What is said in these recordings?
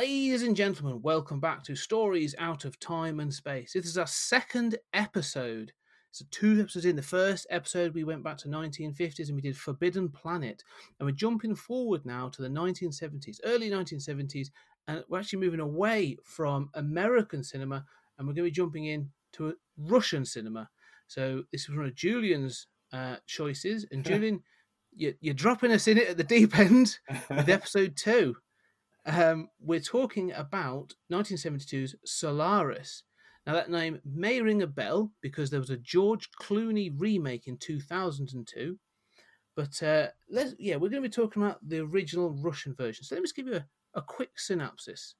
Ladies and gentlemen, welcome back to Stories Out of Time and Space. This is our second episode. So two episodes in. The first episode we went back to 1950s and we did Forbidden Planet, and we're jumping forward now to the 1970s, early 1970s, and we're actually moving away from American cinema, and we're going to be jumping in to Russian cinema. So this is one of Julian's uh, choices, and Julian, you, you're dropping us in it at the deep end with episode two. Um, we're talking about 1972's Solaris. Now, that name may ring a bell because there was a George Clooney remake in 2002. But uh, let's, yeah, we're going to be talking about the original Russian version. So let me just give you a, a quick synopsis.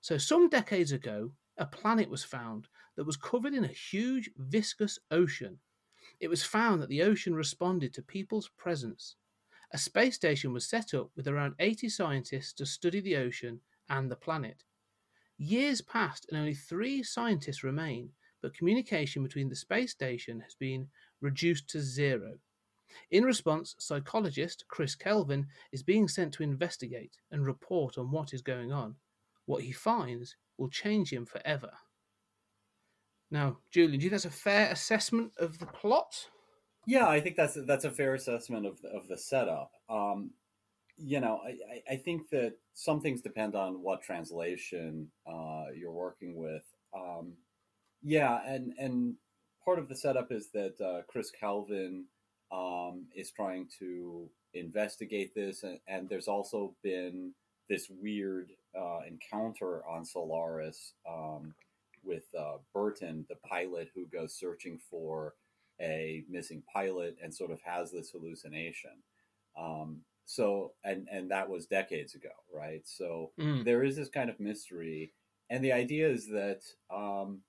So, some decades ago, a planet was found that was covered in a huge viscous ocean. It was found that the ocean responded to people's presence. A space station was set up with around 80 scientists to study the ocean and the planet. Years passed and only three scientists remain, but communication between the space station has been reduced to zero. In response, psychologist Chris Kelvin is being sent to investigate and report on what is going on. What he finds will change him forever. Now, Julian, do you think that's a fair assessment of the plot? Yeah, I think that's that's a fair assessment of of the setup. Um, you know, I, I- I think that some things depend on what translation uh, you're working with. Um, yeah, and and part of the setup is that uh, Chris Calvin um, is trying to investigate this, and, and there's also been this weird uh, encounter on Solaris um, with uh, Burton, the pilot who goes searching for a missing pilot and sort of has this hallucination. Um, so, and and that was decades ago, right? So Mm. there is this kind of mystery, and the idea is that um,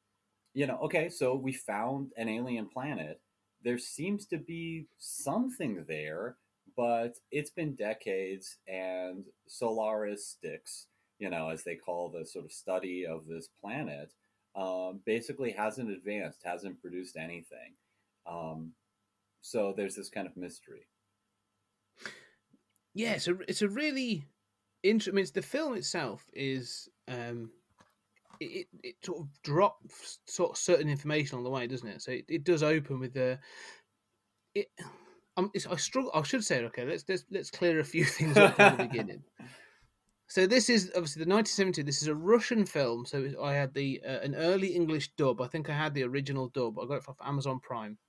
you know, okay, so we found an alien planet. There seems to be something there, but it's been decades, and Solaristics, you know, as they call the sort of study of this planet, um, basically hasn't advanced, hasn't produced anything. Um, so there's this kind of mystery. yeah, it's a it's a really interesting. I mean, it's, the film itself is um, it, it sort of drops sort of certain information on the way, doesn't it? So it, it does open with the it. Um, it's, I struggle. I should say, okay, let's let's let's clear a few things up from the beginning. So this is obviously the 1970. This is a Russian film. So I had the uh, an early English dub. I think I had the original dub. I got it off Amazon Prime,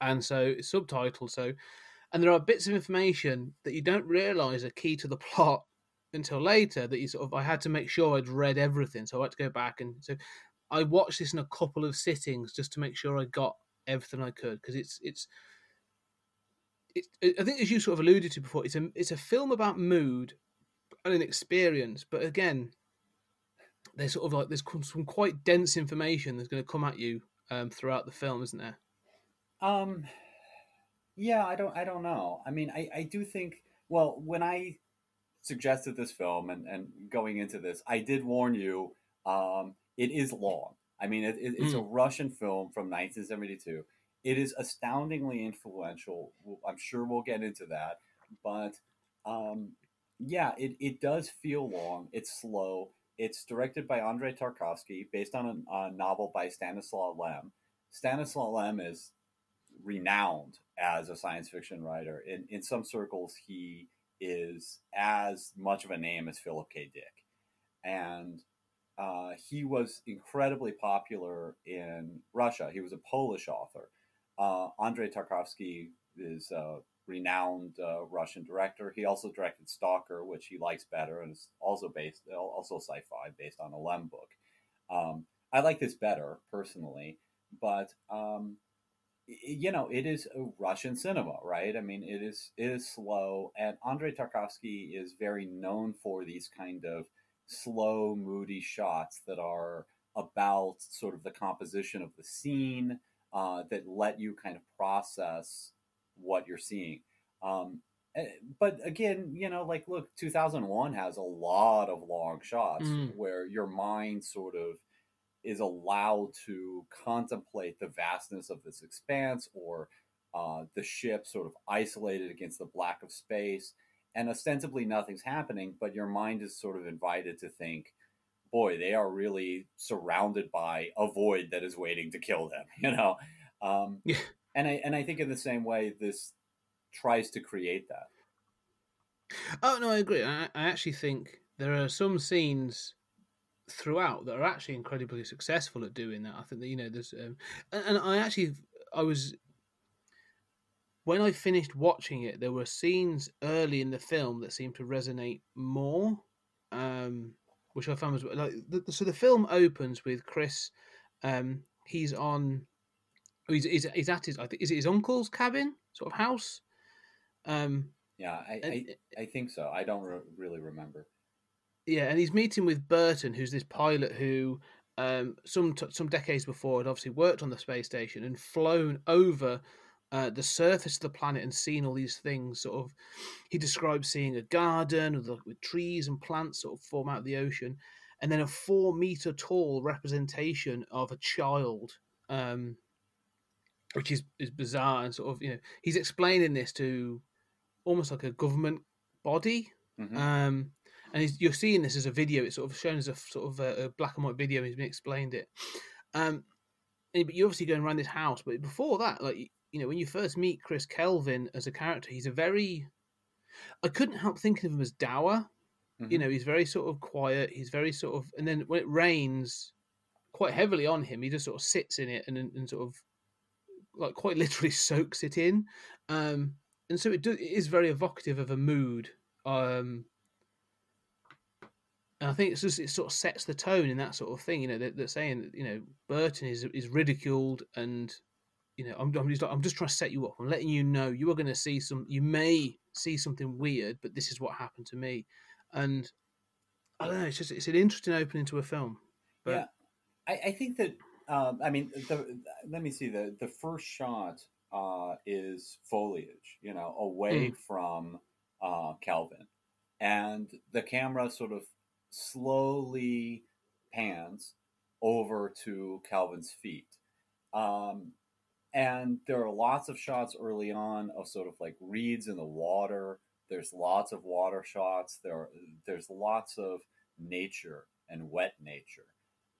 and so it's subtitled. So and there are bits of information that you don't realize are key to the plot until later that you sort of I had to make sure I'd read everything so I had to go back and so I watched this in a couple of sittings just to make sure I got everything I could because it's it's it's I think as you sort of alluded to before it's a it's a film about mood and an experience but again there's sort of like there's some quite dense information that's going to come at you um, throughout the film isn't there Um, yeah, I don't, I don't know. I mean, I, I do think. Well, when I suggested this film and, and going into this, I did warn you. Um, it is long. I mean, it, it, it's a Russian film from 1972. It is astoundingly influential. I'm sure we'll get into that, but um, yeah, it, it does feel long. It's slow. It's directed by Andrei Tarkovsky, based on a, a novel by Stanislaw Lem. Stanislaw Lem is renowned as a science fiction writer. In in some circles, he is as much of a name as Philip K. Dick, and uh, he was incredibly popular in Russia. He was a Polish author. Uh, Andrei Tarkovsky is a renowned uh, Russian director. He also directed Stalker, which he likes better, and is also based also sci-fi based on a Lem book. Um, I like this better personally, but um, you know, it is a Russian cinema, right? I mean, it is it is slow, and Andrei Tarkovsky is very known for these kind of slow, moody shots that are about sort of the composition of the scene uh, that let you kind of process what you're seeing. Um, eh, but again, you know, like look, 2001 has a lot of long shots Mm. where your mind sort of is allowed to contemplate the vastness of this expanse or uh, the ship sort of isolated against the black of space and ostensibly nothing's happening but your mind is sort of invited to think boy they are really surrounded by a void that is waiting to kill them you know um, Yeah. and i and i think in the same way this tries to create that Oh no, I agree. I, I actually think there are some scenes throughout that are actually incredibly successful at doing that. I think that you know there's, um, and, and I actually I was when I finished watching it, there were scenes early in the film that seemed to resonate more, um, which I found was like the, so the film opens with Chris. Um, he's on. oh, He's, he's, he's at his. I think is it his uncle's cabin, sort of house. Um, yeah i and, i, I think so i don't re- really remember Yeah, and he's meeting with Burton, who's this pilot who, um, some t- some decades before, had obviously worked on the space station and flown over uh, the surface of the planet and seen all these things. Sort of, he describes seeing a garden with, with trees and plants sort of form out of the ocean, and then a four meter tall representation of a child, um, which is is bizarre and sort of you know he's explaining this to almost like a government body. Mhm. Um, and he's, you're seeing this as a video. It's sort of shown as a sort of a, a black and white video. He's been explained it. Um, and- but you're obviously going around this house. But before that, like you know, when you first meet Chris Kelvin as a character, he's a very. I couldn't help thinking of him as dour. You Mhm. know, he's very sort of quiet. He's very sort of, and then when it rains, quite heavily on him, he just sort of sits in it and and, and sort of, like quite literally soaks it in. Um, and so it, do, it is very evocative of a mood. Um, and I think it's just it sort of sets the tone in that sort of thing. You know, they're, they're saying that you know Burton is is ridiculed, and you know I'm I'm just I'm just trying to set you up. I'm letting you know you are going to see some. You may see something weird, but this is what happened to me. And I don't know. It's just it's an interesting opening to a film. But Yeah. I, I think that um, I mean the, let me see the the first shot uh, is foliage, you know, away from uh, Calvin, and the camera sort of slowly pans over to Calvin's feet. Um, and there are lots of shots early on of sort of like reeds in the water. There's lots of water shots. There, there's lots of nature and wet nature.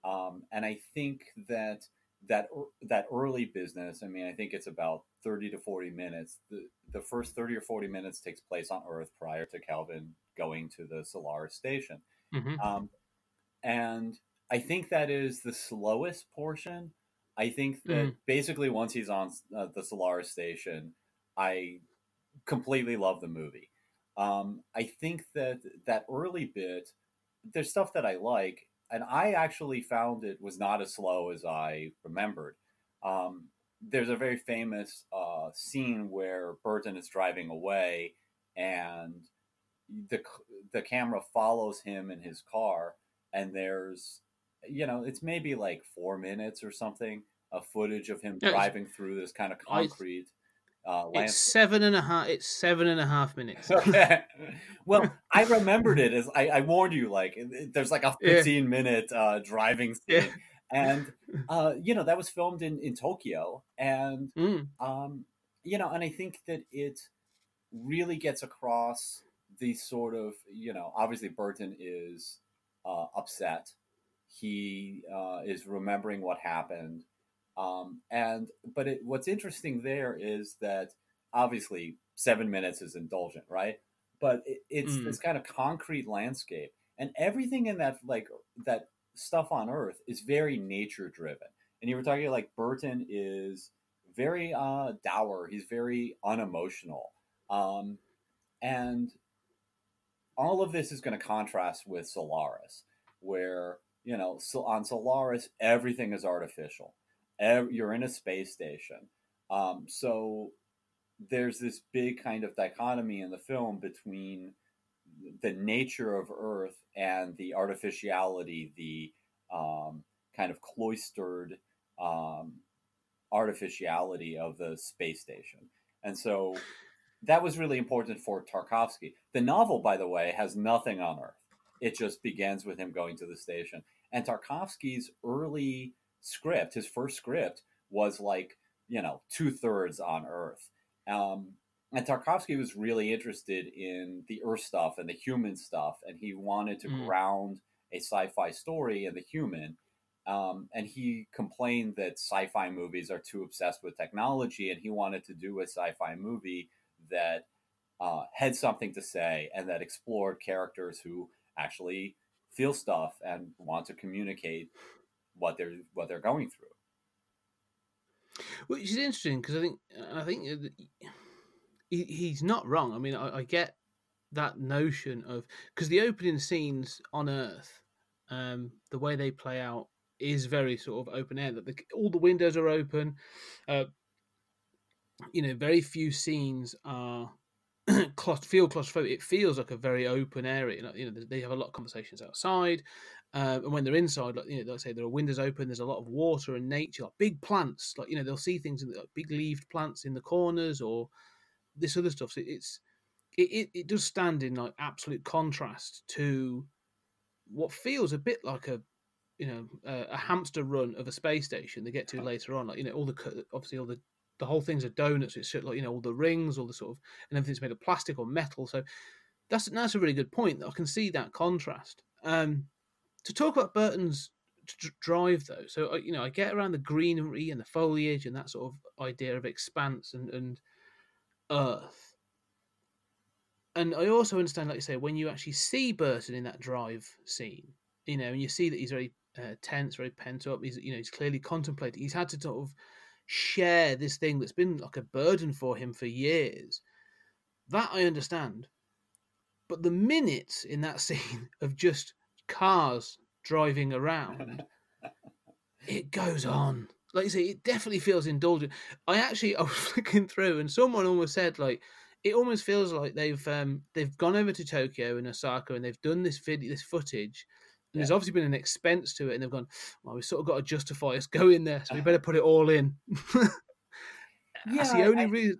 Um, and I think that that that early business. I mean, I think it's about thirty to forty minutes. The the first thirty or forty minutes takes place on Earth prior to Calvin going to the Solaris station. Mhm. Um, and I think that is the slowest portion. I think that Mhm. basically once he's on uh, the Solaris station, I completely love the movie. Um, I think that that early bit, there's stuff that I like, and I actually found it was not as slow as I remembered. Um, there's a very famous uh, scene where Burton is driving away, and the the camera follows him in his car, and there's you know it's maybe like four minutes or something of footage of him Yeah, it's- driving through this kind of concrete uh, it's seven and a half. It's seven and a half minutes. Well, I remembered it as I, I warned you. Like, there's like a Yeah. 15 minute uh, driving scene, Yeah. and uh, you know that was filmed in in Tokyo, and Mm. um, you know, and I think that it really gets across the sort of you know, obviously Burton is uh, upset. He uh, is remembering what happened, um, and but it, what's interesting there is that obviously seven minutes is indulgent, right? But it, it's Mm. this kind of concrete landscape, and everything in that like that stuff on Earth is very nature driven. And you were talking like Burton is very uh, dour. He's very unemotional, um, and all of this is going to contrast with Solaris, where you know, so on Solaris, everything is artificial. Ev- you're in a space station. Um, so there's this big kind of dichotomy in the film between the nature of Earth and the artificiality, the um, kind of cloistered um, artificiality of the space station. And so that was really important for Tarkovsky. The novel, by the way, has nothing on Earth. It just begins with him going to the station. And Tarkovsky's early script, his first script, was like, you know, two thirds on Earth. Um, and Tarkovsky was really interested in the Earth stuff and the human stuff, and he wanted to Mm. ground a sci-fi story in the human. Um, and he complained that sci-fi movies are too obsessed with technology, and he wanted to do a sci-fi movie that uh, had something to say and that explored characters who actually feel stuff and want to communicate what they're what they're going through. Which is interesting because I think I think he, he's not wrong. I mean, I, I get that notion of because the opening scenes on Earth, um, the way they play out is very sort of open air. That the, all the windows are open. Uh, you know, very few scenes are claust- feel claustrophobic. It feels like a very open area. You know, they have a lot of conversations outside. Uh, and when they're inside, like you know, like I say, there are windows open. There's a lot of water and nature, like big plants. Like you know, they'll see things in the, like big leaved plants in the corners or this other stuff. So it's it, it, it does stand in like absolute contrast to what feels a bit like a you know a, a hamster run of a space station they get to later on. Like you know, all the obviously all the the whole thing's a donuts. It's shit like you know all the rings, all the sort of and everything's made of plastic or metal. So that's that's a really good point. I can see that contrast. Um, to talk about Burton's d- drive though, so I- you know I get around the greenery and the foliage and that sort of idea of expanse and and Earth. And I also understand, like you say, when you actually see Burton in that drive scene, you know, and you see that he's very uh, tense, very pent up. He's, you know, he's clearly contemplating. He's had to sort of share this thing that's been like a burden for him for years. That I understand. But the minutes in that scene of just cars driving around, it goes on. Like you say, it definitely feels indulgent. I actually I was looking through and someone almost said like it almost feels like they've um they've gone over to Tokyo and Osaka and they've done this video this footage. And there's obviously been an expense to it, and they've gone, well, we've sort of got to justify us going there, so we better put it all in. That's the only I- reason.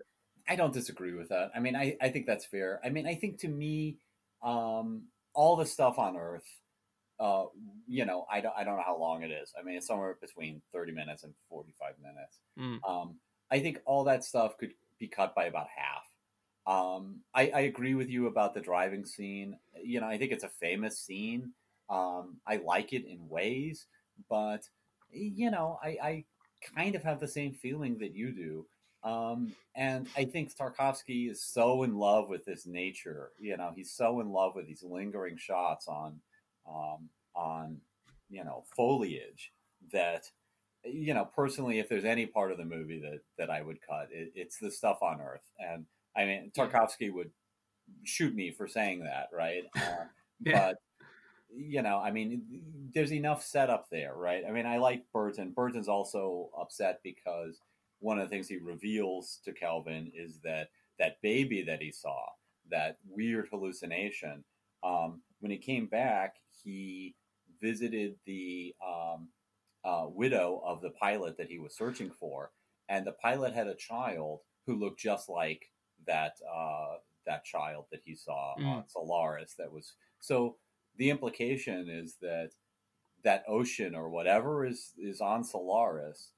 I don't disagree with that. I mean, I, I think that's fair. I mean, I think to me, um, all the stuff on Earth, uh, you know, I don't, I don't know how long it is. I mean, it's somewhere between 30 minutes and 45 minutes. Mm. Um, I think all that stuff could be cut by about half. Um, I, I agree with you about the driving scene. You know, I think it's a famous scene. Um, I like it in ways, but, you know, I, I kind of have the same feeling that you do. Um, and I think Tarkovsky is so in love with this nature. You know, he's so in love with these lingering shots on, um, on, you know, foliage that, you know, personally, if there's any part of the movie that that I would cut, it, it's the stuff on Earth. And I mean, Tarkovsky would shoot me for saying that, right? Uh, Yeah. But you know, I mean, there's enough setup there, right? I mean, I like Burton. Burton's also upset because one of the things he reveals to Calvin is that that baby that he saw, that weird hallucination, um, when he came back, he visited the um, uh, widow of the pilot that he was searching for, and the pilot had a child who looked just like that uh, that child that he saw on Solaris. That was so. The implication is that that ocean or whatever is is on Solaris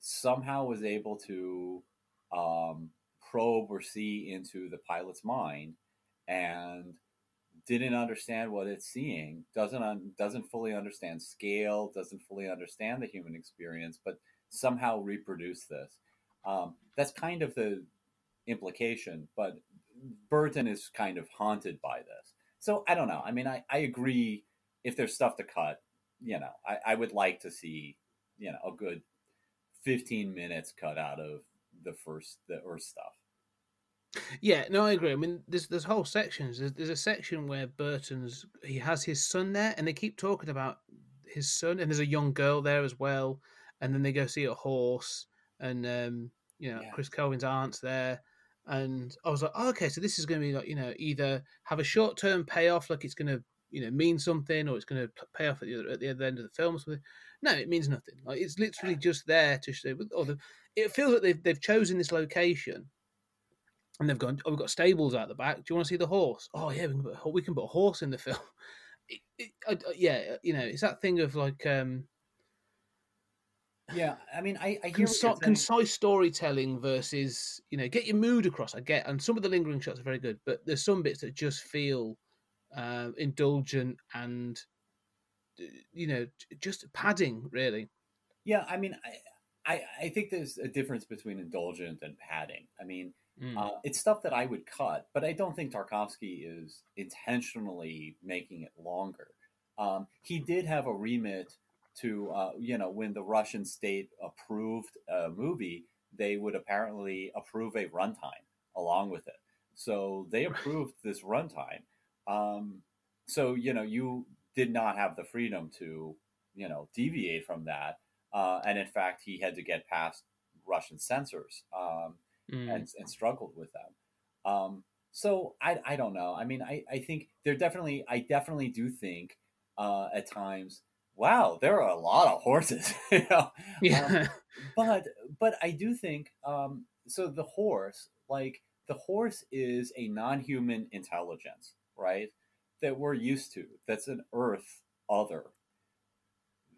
somehow was able to um, probe or see into the pilot's mind and didn't understand what it's seeing doesn't un- doesn't fully understand scale doesn't fully understand the human experience but somehow reproduce this. Um, that's kind of the implication but burton is kind of haunted by this so i don't know i mean i, I agree if there's stuff to cut you know I, I would like to see you know a good 15 minutes cut out of the first the earth stuff Yeah, no, I agree. I mean, there's there's whole sections. There's, there's a section where Burton's he has his son there, and they keep talking about his son, and there's a young girl there as well. And then they go see a horse, and um, you know Yeah. Chris Kelvin's aunt's there. And I was like, oh, okay, so this is going to be like you know either have a short term payoff, like it's going to you know mean something, or it's going to pay off at the other, at the other end of the film. Or something. No, it means nothing. Like it's literally just there to show. Or the, it feels like they've they've chosen this location, and they've gone. Oh, we've got stables out the back. Do you want to see the horse? Oh yeah, we can put a, we can put a horse in the film. It, it, I, I- yeah, you know, it's that thing of like um, Yeah, I mean, I, I hear what concise, you're saying. concise storytelling versus you know get your mood across. I get, and some of the lingering shots are very good, but there's some bits that just feel uh, indulgent and you know just padding really. Yeah, I mean, I, I I think there's a difference between indulgent and padding. I mean, Mm. uh, it's stuff that I would cut, but I don't think Tarkovsky is intentionally making it longer. Um, he did have a remit to, uh, you know, when the Russian state approved a movie, they would apparently approve a runtime along with it. So they approved this runtime. Um, so you know, you did not have the freedom to, you know, deviate from that. Uh, and in fact, he had to get past Russian censors. Um, Mm. and, and struggled with them. Um, so I, I don't know. I mean, I, I think there definitely, I definitely do think uh, at times, wow, there are a lot of horses, you know. yeah, But but I do think um, so. The horse, like the horse, is a non-human intelligence, right? That we're used to. That's an Earth other.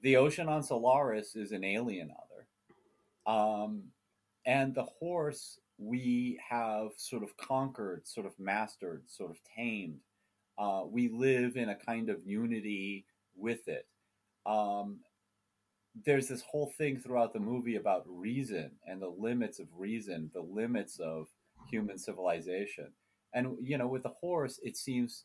The ocean on Solaris is an alien other. Um, and the horse we have sort of conquered, sort of mastered, sort of tamed. Uh, we live in a kind of unity with it. Um, there's this whole thing throughout the movie about reason and the limits of reason, the limits of human civilization. And you know, with the horse, it seems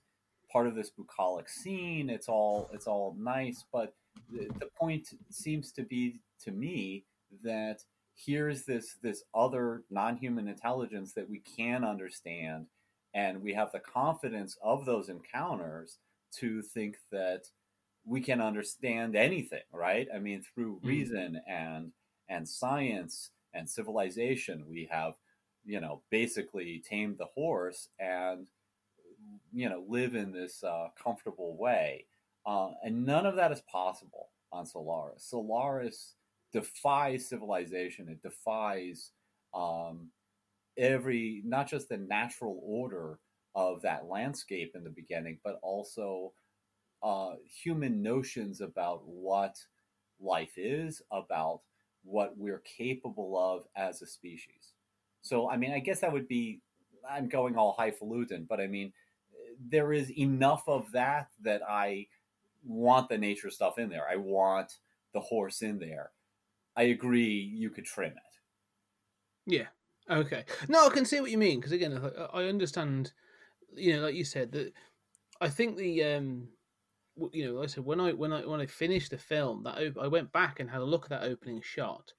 part of this bucolic scene. It's all it's all nice, but the, the point seems to be to me that here's this this other non-human intelligence that we can understand and we have the confidence of those encounters to think that we can understand anything right i mean through Mm. reason and and science and civilization we have you know basically tamed the horse and you know live in this uh, comfortable way uh, and none of that is possible on solaris solaris defies civilization. It defies um, every, not just the natural order of that landscape in the beginning, but also uh, human notions about what life is, about what we're capable of as a species. So, I mean, I guess that would be, I'm going all highfalutin, but I mean, there is enough of that that I want the nature stuff in there. I want the horse in there. I agree. You could trim it. Yeah. Okay. No, I can see what you mean because again, I- understand. You know, like you said, that I think the um, you know, like I said when I when I when I finished the film, that op- I went back and had a look at that opening shot,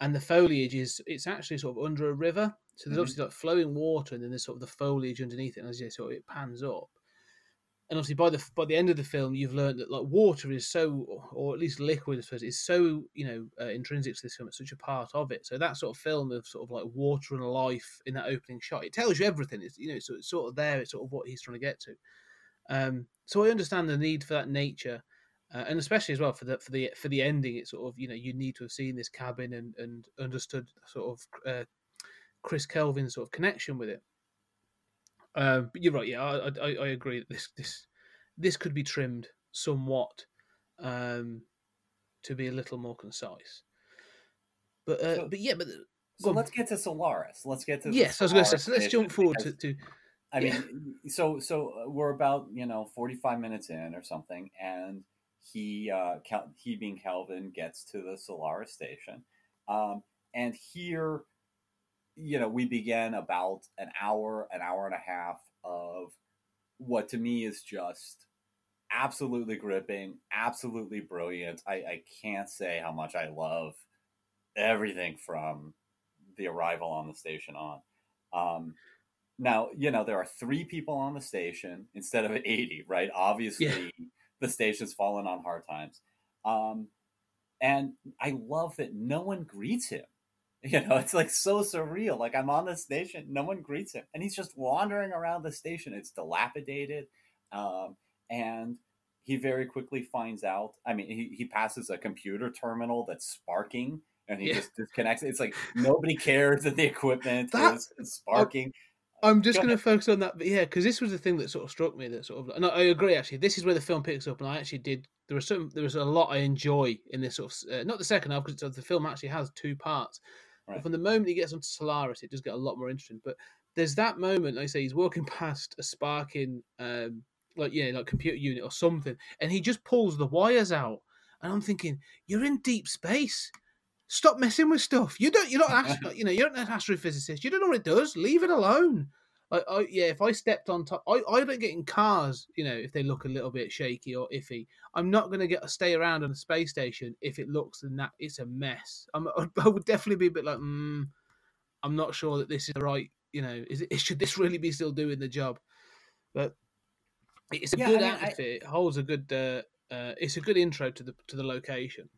and the foliage is it's actually sort of under a river. So there's Mhm. obviously like flowing water, and then there's sort of the foliage underneath it, and as you say, sort of it pans up. And obviously, by the by the end of the film, you've learned that like water is so, or at least liquid, I suppose, is so you know uh, intrinsic to this film. It's such a part of it. So that sort of film of sort of like water and life in that opening shot, it tells you everything. It's you know, so it's sort of there. It's sort of what he's trying to get to. Um, so I understand the need for that nature, uh, and especially as well for the for the for the ending. It's sort of you know you need to have seen this cabin and and understood sort of uh, Chris Kelvin's sort of connection with it. Um, but you're right. Yeah, I, I I agree that this this this could be trimmed somewhat um, to be a little more concise. But uh, So- but yeah, but So let's get to Solaris. Let's get to yes, I was going to say. So let's jump forward to, to I yeah. mean, so so uh, we're about you know forty five minutes in or something, and he uh, Cal- he being Calvin gets to the Solaris station, um, and here, you know, we begin about an hour, an hour and a half of what to me is just absolutely gripping, absolutely brilliant. I, I can't say how much I love everything from the arrival on the station on. Um, now, you know, there are three people on the station instead of 80, right? Obviously, the station's fallen on hard times. Um, and I love that no one greets him. You know, it's like so surreal. Like I'm on the station, no one greets him, and he's just wandering around the station. It's dilapidated, um, and he very quickly finds out. I mean, he, he passes a computer terminal that's sparking, and he Yeah. just disconnects. it. It's like nobody cares that the equipment That- is sparking. I'm just going to focus on that, but yeah, because this was the thing that sort of struck me. That sort of, no, I agree. Actually, this is where the film picks up, and I actually did. There was some, there was a lot I enjoy in this sort of, uh, not the second half because the film actually has two parts. Right. But from the moment he gets onto Solaris, it does get a lot more interesting. But there's that moment, like I say, he's walking past a sparking, um, like yeah, like computer unit or something, and he just pulls the wires out, and I'm thinking, you're in deep space. Stop messing with stuff. You don't. You're not. An astro, you know. You're not an astrophysicist. You don't know what it does. Leave it alone. Like, I, yeah, if I stepped on top, I, I don't get in cars. You know, if they look a little bit shaky or iffy, I'm not going to get stay around on a space station if it looks and that it's a mess. I'm, I would definitely be a bit like, mm, I'm not sure that this is the right. You know, is it should this really be still doing the job? But it's a Yeah, good I mean, I- It holds a good. Uh, uh, it's a good intro to the to the location.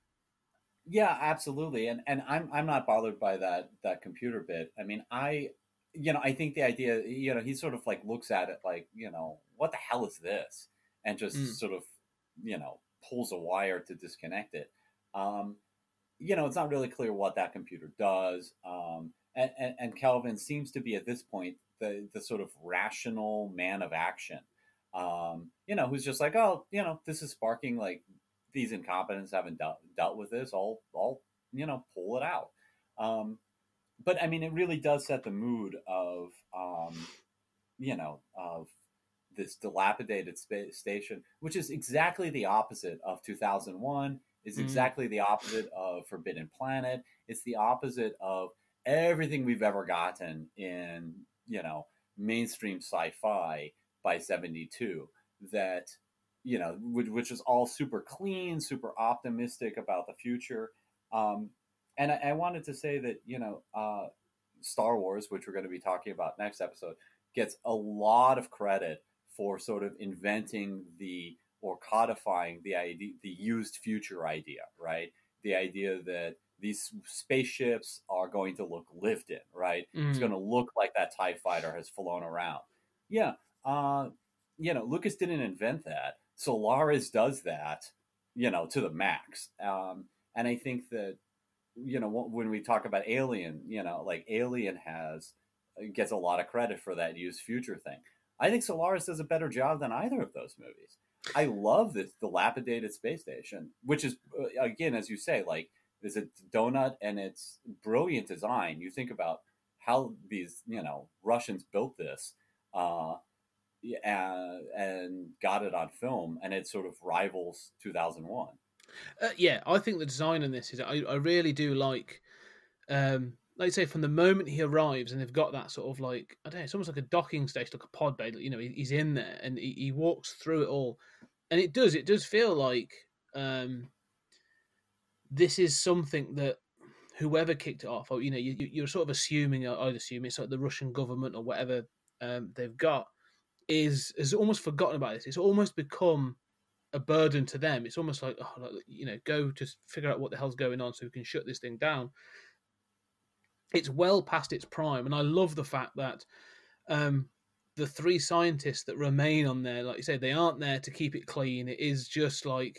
Yeah, absolutely. And and I'm I'm not bothered by that that computer bit. I mean, I you know, I think the idea, you know, he sort of like looks at it like, you know, what the hell is this? And just Mm. sort of, you know, pulls a wire to disconnect it. Um, you know, it's not really clear what that computer does. Um, and, and, and Kelvin seems to be at this point the the sort of rational man of action. Um, you know, who's just like, oh, you know, this is sparking like these incompetents haven't dealt, dealt with this. I'll, I'll, you know, pull it out. Um, but I mean, it really does set the mood of, um, you know, of this dilapidated spa- station, which is exactly the opposite of 2001. Is Mm. exactly the opposite of Forbidden Planet. It's the opposite of everything we've ever gotten in, you know, mainstream sci-fi by 72. That you know, which, which is all super clean, super optimistic about the future. Um, and I, I wanted to say that, you know, uh, Star Wars, which we're going to be talking about next episode, gets a lot of credit for sort of inventing the or codifying the idea, the used future idea, right? The idea that these spaceships are going to look lived in, right? It's Mm. going to look like that TIE fighter has flown around. Yeah. Uh, you know, Lucas didn't invent that. Solaris does that, you know, to the max. Um, and I think that, you know, when we talk about Alien, you know, like Alien has, uh, gets a lot of credit for that used future thing. I think Solaris does a better job than either of those movies. I love this dilapidated space station, which is, uh, again, as you say, like, is a donut and it's brilliant design. You think about how these, you know, Russians built this. Uh, and got it on film, and it sort of rivals 2001. Uh, yeah, I think the design in this is I, I really do like um like I say from the moment he arrives and they've got that sort of like I don't know, it's almost like a docking station, like a pod bay, you know, he, he's in there and he, he walks through it all. And it does, it does feel like um this is something that whoever kicked it off, or you know, you, you- you're sort of assuming, I'd assume it's like the Russian government or whatever um, they've got, is has almost forgotten about this. It's almost become a burden to them. It's almost like, oh, you know, go to figure out what the hell's going on so we can shut this thing down. It's well past its prime, and I love the fact that um, the three scientists that remain on there, like you say, they aren't there to keep it clean. It is just like,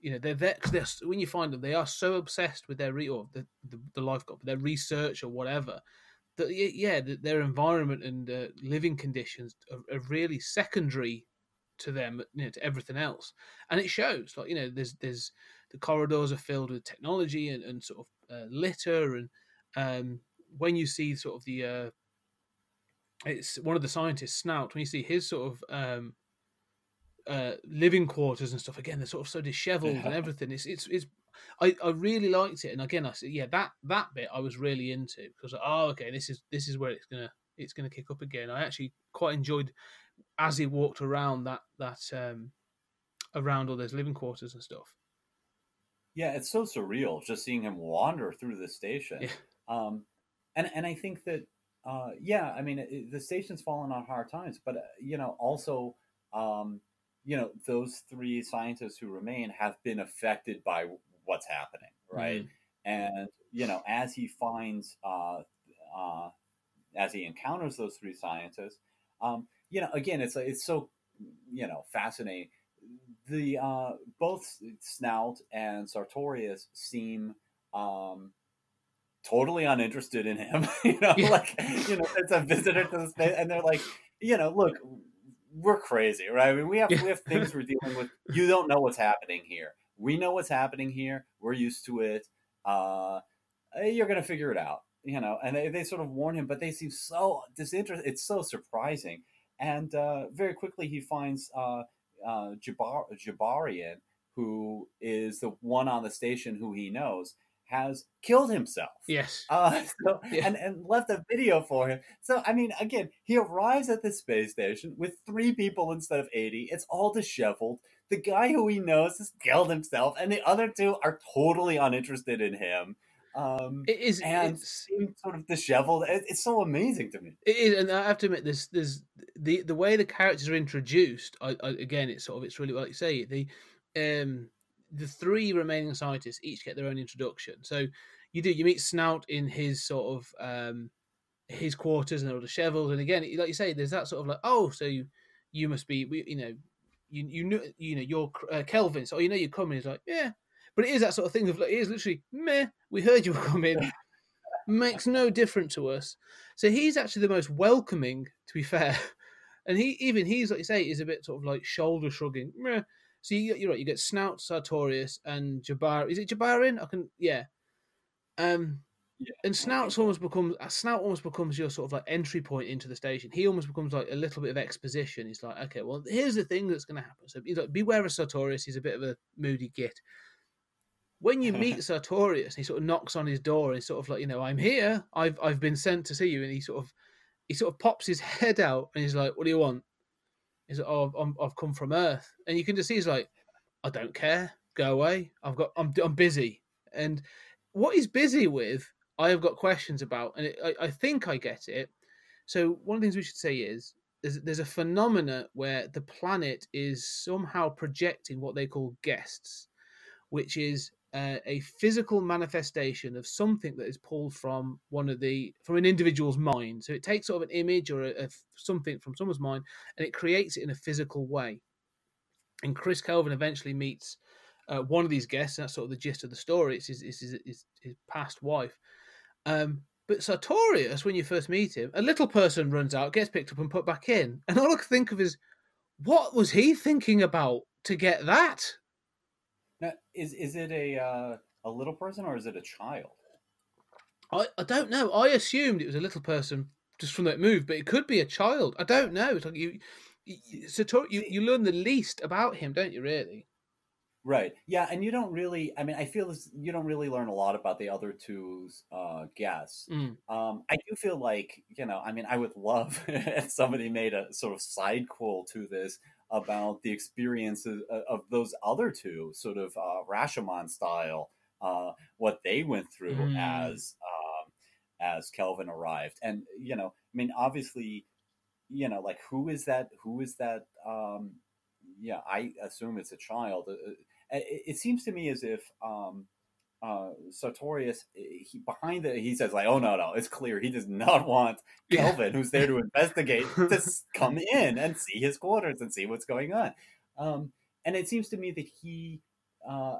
you know, they're there 'cause they're s- when you find them, they are so obsessed with their re- or the, the the lifeguard, their research or whatever. That yeah, that their environment and uh, living conditions are, are really secondary to them, you know, to everything else, and it shows. Like you know, there's there's the corridors are filled with technology and, and sort of uh, litter, and um, when you see sort of the uh, it's one of the scientists snout when you see his sort of um, uh, living quarters and stuff. Again, they're sort of so dishevelled and everything. It's it's it's. I, I really liked it, and again, I said, yeah, that that bit I was really into because oh, okay, this is this is where it's gonna it's gonna kick up again. I actually quite enjoyed as he walked around that that um around all those living quarters and stuff. Yeah, it's so surreal just seeing him wander through the station. Yeah. Um, and and I think that uh, yeah, I mean it, the station's fallen on hard times, but uh, you know also um, you know those three scientists who remain have been affected by what's happening, right? And you know, as he finds, uh, uh, as he encounters those three scientists, um, you know, again, it's it's so you know fascinating. The uh, both Snout and Sartorius seem um, totally uninterested in him. you know, Yeah. like you know, it's a visitor to the space, and they're like, you know, look, we're crazy, right? I mean, we have Yeah. we have things we're dealing with. You don't know what's happening here. We know what's happening here. We're used to it. Uh, you're gonna figure it out, you know. And they, they sort of warn him, but they seem so disinterested. It's so surprising. And uh, very quickly, he finds uh, uh, Jabar- Jabarian, who is the one on the station who he knows, has killed himself. Yes. Uh, so, Yeah. and, and left a video for him. So, I mean, again, he arrives at the space station with three people instead of 80. It's all disheveled. The guy who he knows has killed himself, and the other two are totally uninterested in him. Um, It is. and sort of disheveled. It, it's so amazing to me. It is, and I have to admit, there's there's the the way the characters are introduced. I, I again, it's sort of it's really like you say the um the three remaining scientists each get their own introduction. So you do you meet Snout in his sort of um his quarters and they're all dishevelled, and again, like you say, there's that sort of like oh, so you, you must be you know you you know you know you're uh, Kelvin, so you know you're coming. He's like yeah, but it is that sort of thing of like it is literally meh. We heard you were coming. Makes no difference to us. So he's actually the most welcoming, to be fair. And he even he's like you say is a bit sort of like shoulder shrugging. Meh. So you, you're right. You get Snout, Sartorius, and Jabbar. Is it Jabbarin? I can yeah. Um, Yeah, and Snout's almost becomes uh, Snout almost becomes your sort of like entry point into the station. He almost becomes like a little bit of exposition. He's like, okay, well, here's the thing that's going to happen. So he's like, beware of Sartorius. He's a bit of a moody git. When you meet Sartorius, he sort of knocks on his door and he's sort of like, you know, I'm here. I've I've been sent to see you. And he sort of he sort of pops his head out and he's like, "What do you want?" He's like, "Oh, I'm, I've come from Earth," and you can just see he's like, "I don't care. Go away. I've got. I'm I'm busy." And what he's busy with, I have got questions about, and it, I, I think I get it. So one of the things we should say is there's a phenomena where the planet is somehow projecting what they call guests, which is uh, a physical manifestation of something that is pulled from one of the from an individual's mind. So it takes sort of an image or a, a something from someone's mind and it creates it in a physical way. And Chris Kelvin eventually meets uh, one of these guests. And that's sort of the gist of the story. It's his, his, his, his past wife. Um, but Sartorius, when you first meet him, a little person runs out, gets picked up and put back in, and all I can think of is, what was he thinking about to get that? Now, is is it a uh, a little person or is it a child? I, I don't know. I assumed it was a little person just from that move, but it could be a child. I don't know. It's like you, you, you, you learn the least about him, don't you? Really? Right. Yeah, and you don't really. I mean, I feel this, you don't really learn a lot about the other two's uh, guests. Mm. Um, I do feel like you know. I mean, I would love if somebody made a sort of side quote to this about the experiences of, of those other two, sort of uh, Rashomon style, uh, what they went through Mm. as um, as Kelvin arrived, and you know, I mean, obviously, you know, like who is that? Who is that? Um, yeah, I assume it's a child. Uh, uh, It, it seems to me as if um, uh, Sartorius, he, behind the, he says like, "Oh no, no, it's clear he does not want. Kelvin, who's there to investigate, to come in and see his quarters and see what's going on." Um, and it seems to me that he uh,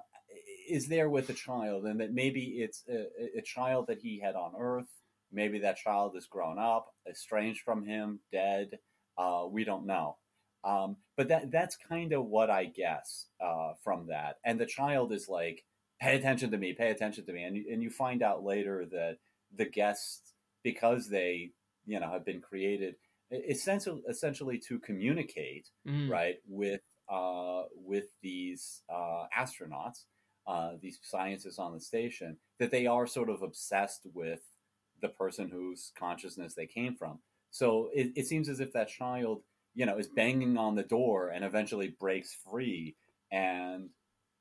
is there with a child, and that maybe it's a, a child that he had on Earth. Maybe that child is grown up, estranged from him, dead. Uh, we don't know. Um, but that that's kind of what I guess uh, from that. And the child is like, "Pay attention to me, pay attention to me," and you, and you find out later that the guests, because they you know have been created essentially essentially to communicate Mm. right with uh, with these uh, astronauts, uh, these scientists on the station, that they are sort of obsessed with the person whose consciousness they came from. So it, it seems as if that child, you know, is banging on the door and eventually breaks free, and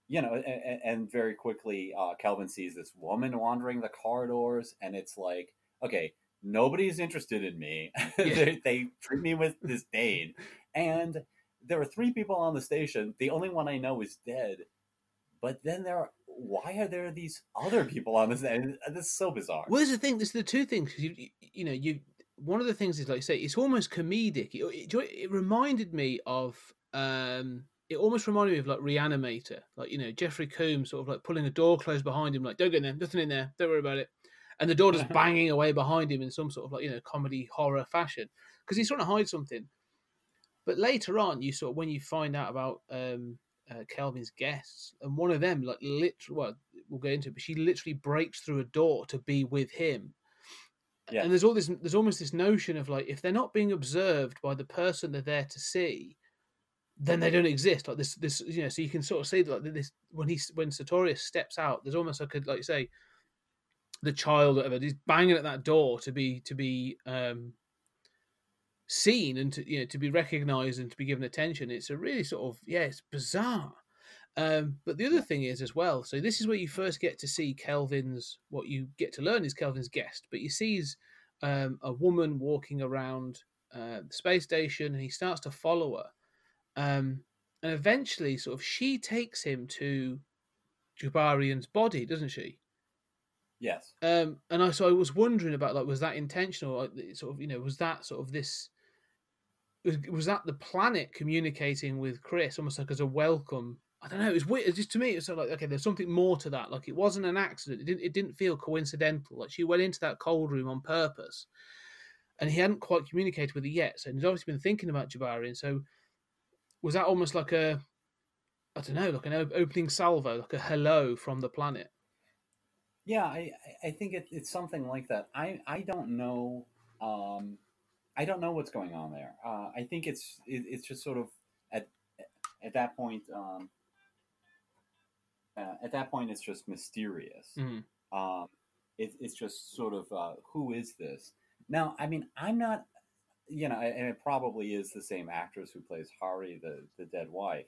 you know, and, and very quickly, uh, Kelvin sees this woman wandering the corridors, and it's like, okay, nobody's interested in me. they, they treat me with disdain, and there are three people on the station. The only one I know is dead. But then there are why are there these other people on this? And this is so bizarre. Well, there's the thing. There's the two things. You, you, you know, you. One of the things is like you say, it's almost comedic. It, it, it reminded me of. um It almost reminded me of like Re-Animator, like you know Jeffrey Combs sort of like pulling a door closed behind him, like don't get in there, nothing in there, don't worry about it, and the door just banging away behind him in some sort of like you know comedy horror fashion because he's trying to hide something. But later on, you sort of when you find out about um, uh, Kelvin's guests, and one of them, like literally, well, we'll go into it, but she literally breaks through a door to be with him. Yeah. And there's all this, there's almost this notion of like, if they're not being observed by the person they're there to see, then they don't exist. Like this, this, you know, so you can sort of see that like this when he, when Sartorius steps out, there's almost like a, like you say, the child, whatever, he's banging at that door to be, to be, um, seen and to you know to be recognized and to be given attention it's a really sort of yeah it's bizarre um but the other thing is as well so this is where you first get to see kelvin's what you get to learn is kelvin's guest but he sees um a woman walking around uh, the space station and he starts to follow her um and eventually sort of she takes him to Gibarian's body doesn't she Yes. um, and I so I was wondering about like was that intentional? Like sort of you know was that sort of this was, was that the planet communicating with Chris almost like as a welcome? I don't know. It was weird. It's just to me, it's sort of like okay, there's something more to that. Like it wasn't an accident. It didn't. It didn't feel coincidental. Like she went into that cold room on purpose, and he hadn't quite communicated with her yet. So he's obviously been thinking about Jabari. And so was that almost like a I don't know, like an opening salvo, like a hello from the planet. Yeah, I, I I think it, it's something like that. I, I don't know. Um, I don't know what's going on there. Uh, I think it's it, it's just sort of at at that point. Um, uh, at that point, it's just mysterious. Mhm. Um, it, it's just sort of uh, who is this? Now, I mean, I'm not. You know, and it probably is the same actress who plays Hari, the the dead wife,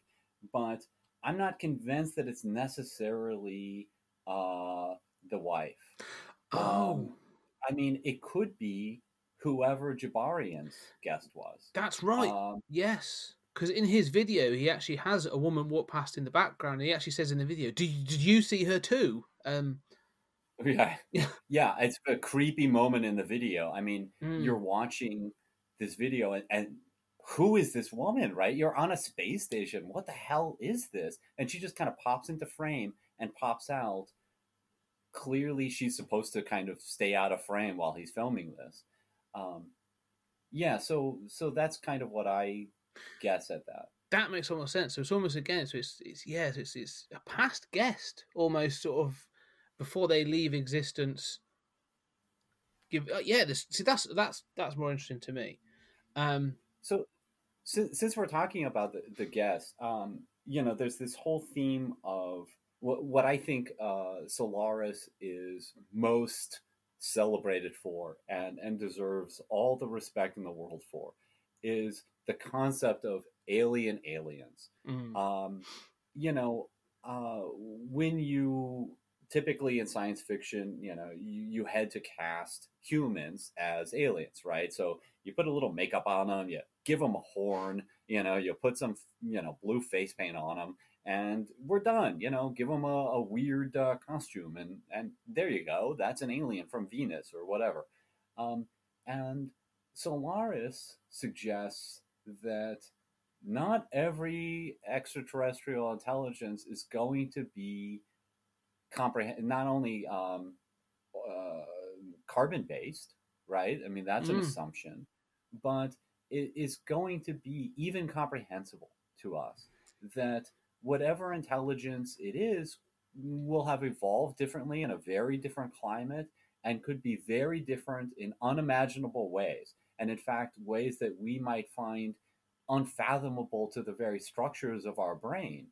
but I'm not convinced that it's necessarily uh, the wife. Oh. Um, I mean, it could be whoever Gibarian's guest was. That's right. Um, yes, because in his video, he actually has a woman walk past in the background. And he actually says in the video, "Did you, did you see her too?" Um, yeah, Yeah. yeah, it's a creepy moment in the video. I mean, Mm. you're watching this video, and, and who is this woman? Right? You're on a space station. What the hell is this? And she just kind of pops into frame and pops out. Clearly, she's supposed to kind of stay out of frame while he's filming this. Um, yeah, so so that's kind of what I guess at that. that makes almost sense. So it's almost again. So it's it's yes, it's it's a past guest almost sort of before they leave existence. Give uh, yeah. This see that's that's that's more interesting to me. Um, So, since, since we're talking about the, the guest, um, you know, there's this whole theme of what, what I think uh, Solaris is most celebrated for and, and deserves all the respect in the world for is the concept of alien aliens. mm, Um, you know, uh, when you typically in science fiction, you know, you, you head to cast humans as aliens, right? So you put a little makeup on them, you give them a horn, you know, you put some, you know, blue face paint on them, and we're done. You know, give them a, a weird uh, costume, and and there you go. That's an alien from Venus or whatever. Um, and Solaris suggests that not every extraterrestrial intelligence is going to be comprehend not only um, uh, carbon based, right? I mean that's an Mm. assumption, but it is going to be even comprehensible to us that whatever intelligence it is will have evolved differently in a very different climate and could be very different in unimaginable ways and in fact ways that we might find unfathomable to the very structures of our brain.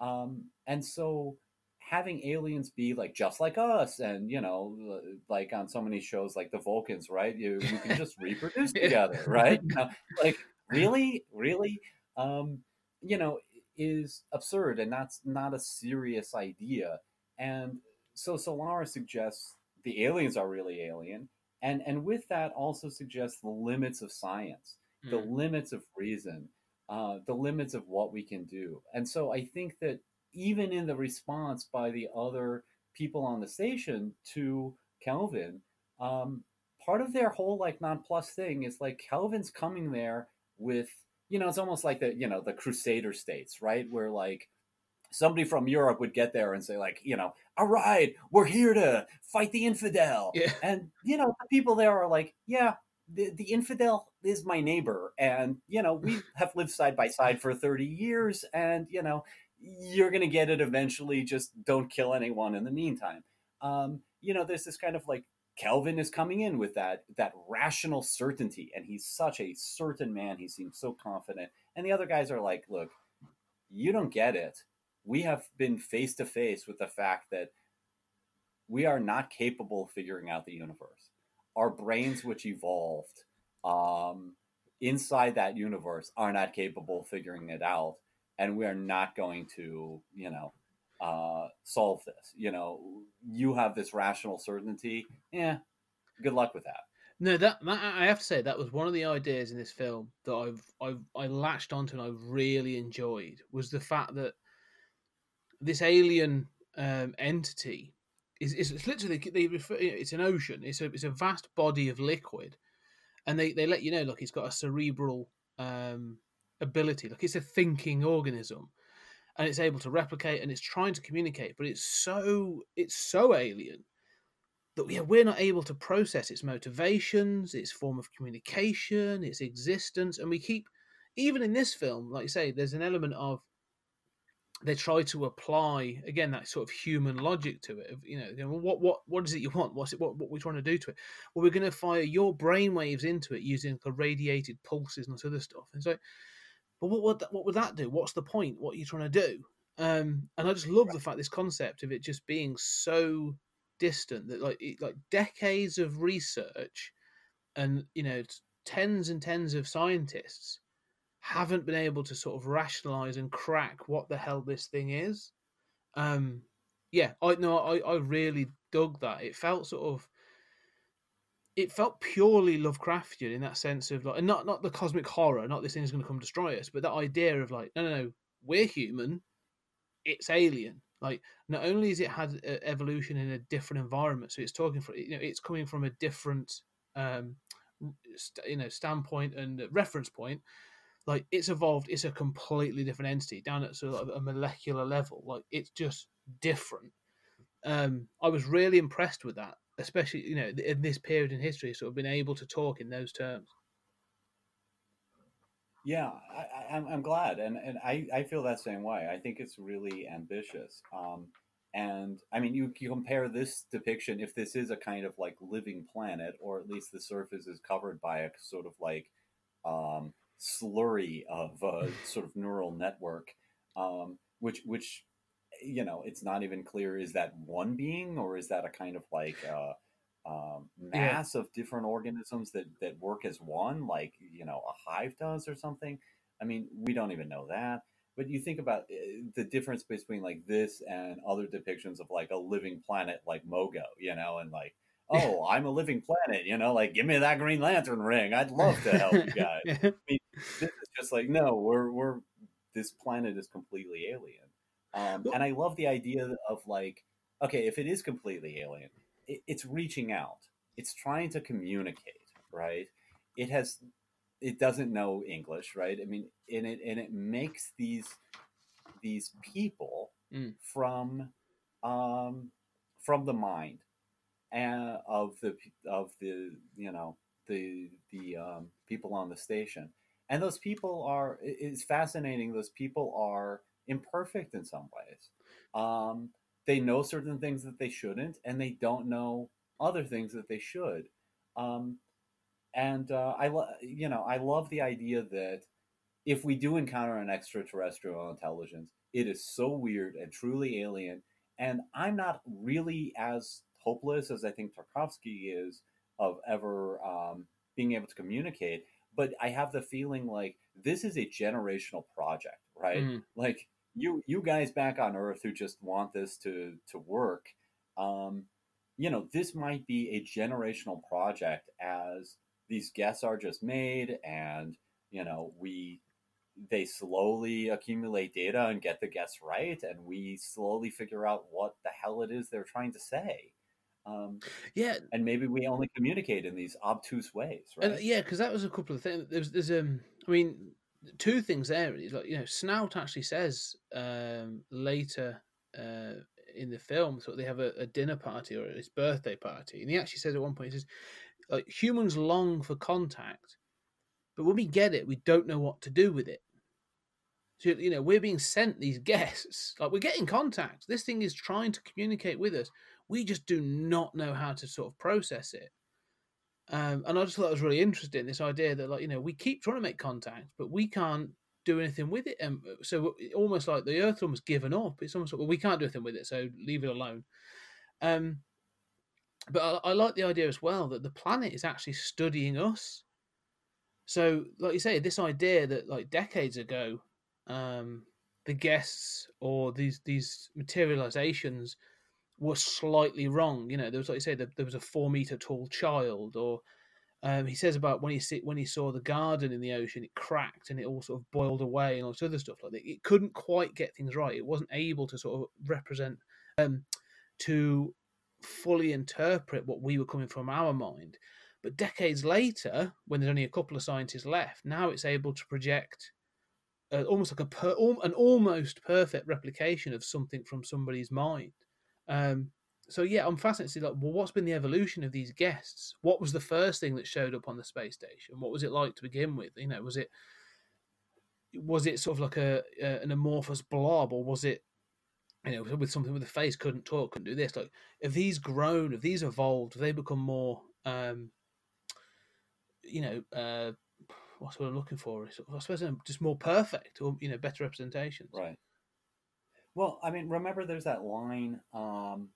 Um, and so having aliens be like just like us and you know like on so many shows like the vulcans right? You, you can just reproduce together right? You know, like really really um, you know is absurd and that's not a serious idea. And so solaris suggests the aliens are really alien. And and with that also suggests the limits of science the mm. limits of reason uh, the limits of what we can do. And so I think that even in the response by the other people on the station to Kelvin, um, part of their whole like non-plus thing is like Kelvin's coming there with you know it's almost like the you know the Crusader states, right? Where like somebody from Europe would get there and say like you know all right we're here to fight the infidel Yeah. and you know the people there are like yeah the, the infidel is my neighbor and you know we have lived side by side for 30 years and you know you're gonna get it eventually just don't kill anyone in the meantime um, you know there's this kind of like kelvin is coming in with that that rational certainty and he's such a certain man he seems so confident and the other guys are like look you don't get it we have been face to face with the fact that we are not capable of figuring out the universe. Our brains, which evolved um, inside that universe, are not capable of figuring it out, and we are not going to, you know, uh, solve this. You know, you have this rational certainty. Yeah, good luck with that. No, that, I have to say that was one of the ideas in this film that I've I've I latched onto and I really enjoyed was the fact that this alien um, entity is, is it's literally they refer it's an ocean. It's a it's a vast body of liquid, and they they let you know look it's got a cerebral um, ability. Like it's a thinking organism, and it's able to replicate and it's trying to communicate, but it's so it's so alien that yeah, we're not able to process its motivations, its form of communication, its existence, and we keep even in this film, like you say, there's an element of they try to apply again that sort of human logic to it. Of, you know, you know, what what what is it you want? What's it? What what we're trying to do to it? Well, we're going to fire your brain waves into it using the radiated pulses and this other stuff. And so, but what would that, what would that do? What's the point? What are you trying to do? Um, and I just love the fact this concept of it just being so distant that like it, like decades of research and you know tens and tens of scientists haven't been able to sort of rationalize and crack what the hell this thing is. Um yeah i know i i really dug that. It felt sort of it felt purely lovecraftian in that sense of like and not not the cosmic horror not this thing is going to come destroy us but that idea of like no no no we're human it's alien. Like not only has it had evolution in a different environment so it's talking from you know it's coming from a different um you know standpoint and reference point like it's evolved it's a completely different entity down at sort of a molecular level like it's just different um i was really impressed with that especially you know in this period in history sort of being able to talk in those terms Yeah, I, I'm glad, and and I, I feel that same way. I think it's really ambitious. Um, and I mean, you, you compare this depiction, if this is a kind of like living planet, or at least the surface is covered by a sort of like um, slurry of uh, sort of neural network, um, which which you know, it's not even clear is that one being or is that a kind of like uh, um, Yeah. mass of different organisms that that work as one, like you know a hive does or something. I mean, we don't even know that. But you think about uh, the difference between like this and other depictions of like a living planet like Mogo, you know, and like, oh, I'm a living planet, you know, like give me that Green Lantern ring. I'd love to help you guys. Yeah. This is just like, no, we're we're this planet is completely alien. Um, and I love the idea of like, okay, if it is completely alien, it, it's reaching out. It's trying to communicate, right? It has, it doesn't know English, right? I mean, and it and it makes these these people Mm. from um, from the mind and of the of the you know the the um, people on the station, and those people are it's fascinating. Those people are imperfect in some ways. Um, they know certain things that they shouldn't, and they don't know other things that they should. Um, and uh, I, lo- you know, I love the idea that if we do encounter an extraterrestrial intelligence, it is so weird and truly alien. And I'm not really as hopeless as I think Tarkovsky is of ever um, being able to communicate. But I have the feeling like this is a generational project, right? Mm. Like you, you guys back on Earth who just want this to to work. Um, you know, this might be a generational project as these guests are just made, and you know, we they slowly accumulate data and get the guess right, and we slowly figure out what the hell it is they're trying to say. Um, Yeah, and maybe we only communicate in these obtuse ways, right? And yeah, because that was a couple of things. There's, there's um, I mean, two things there. Like you know, Snaut actually says um later uh in the film, so they have a, a dinner party or his birthday party, and he actually says at one point, he says, like humans long for contact, but when we get it, we don't know what to do with it. So you know, we're being sent these guests, like we're getting contact. This thing is trying to communicate with us. We just do not know how to sort of process it. Um, and I just thought it was really interesting this idea that like you know we keep trying to make contact, but we can't do anything with it, and so almost like the Earth's almost given up. It's almost like well, we can't do anything with it, so leave it alone. Um, but I, I like the idea as well that the planet is actually studying us. So, like you say, this idea that like decades ago, um, the guests or these these materializations were slightly wrong. You know, there was like you say, there, there was a four meter tall child, or um, he says about when he see, when he saw the garden in the ocean, it cracked and it all sort of boiled away and all this other stuff like that. It couldn't quite get things right. It wasn't able to sort of represent um, to fully interpret what we were coming from our mind. But decades later, when there's only a couple of scientists left, now it's able to project uh, almost like a per, an almost perfect replication of something from somebody's mind. Um, so yeah, I'm fascinated. To see, like, well, what's been the evolution of these guests? What was the first thing that showed up on the space station? What was it like to begin with? You know, was it was it sort of like a, a an amorphous blob, or was it you know with something with a face couldn't talk, couldn't do this? Like, have these grown? Have these evolved? Have they become more? Um, you know, uh, what's what I'm looking for? Is I suppose um, just more perfect, or you know, better representations. Right. Well, I mean, remember there's that line. Um,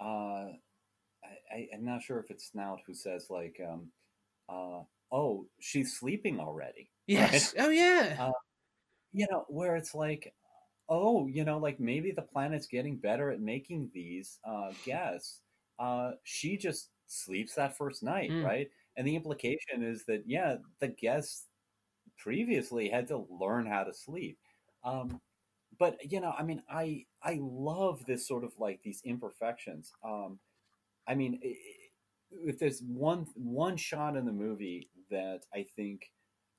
uh, I, I'm not sure if it's Snaut who says like, um, uh, "Oh, she's sleeping already." Yes. Oh yeah. Uh, You know, where it's like, oh, you know, like maybe the planet's getting better at making these uh, guests. Uh, she just sleeps that first night, Mm. right? And the implication is that yeah, the guests previously had to learn how to sleep. Um, but you know, I mean, I I love this sort of like these imperfections. Um, I mean, if there's one one shot in the movie that I think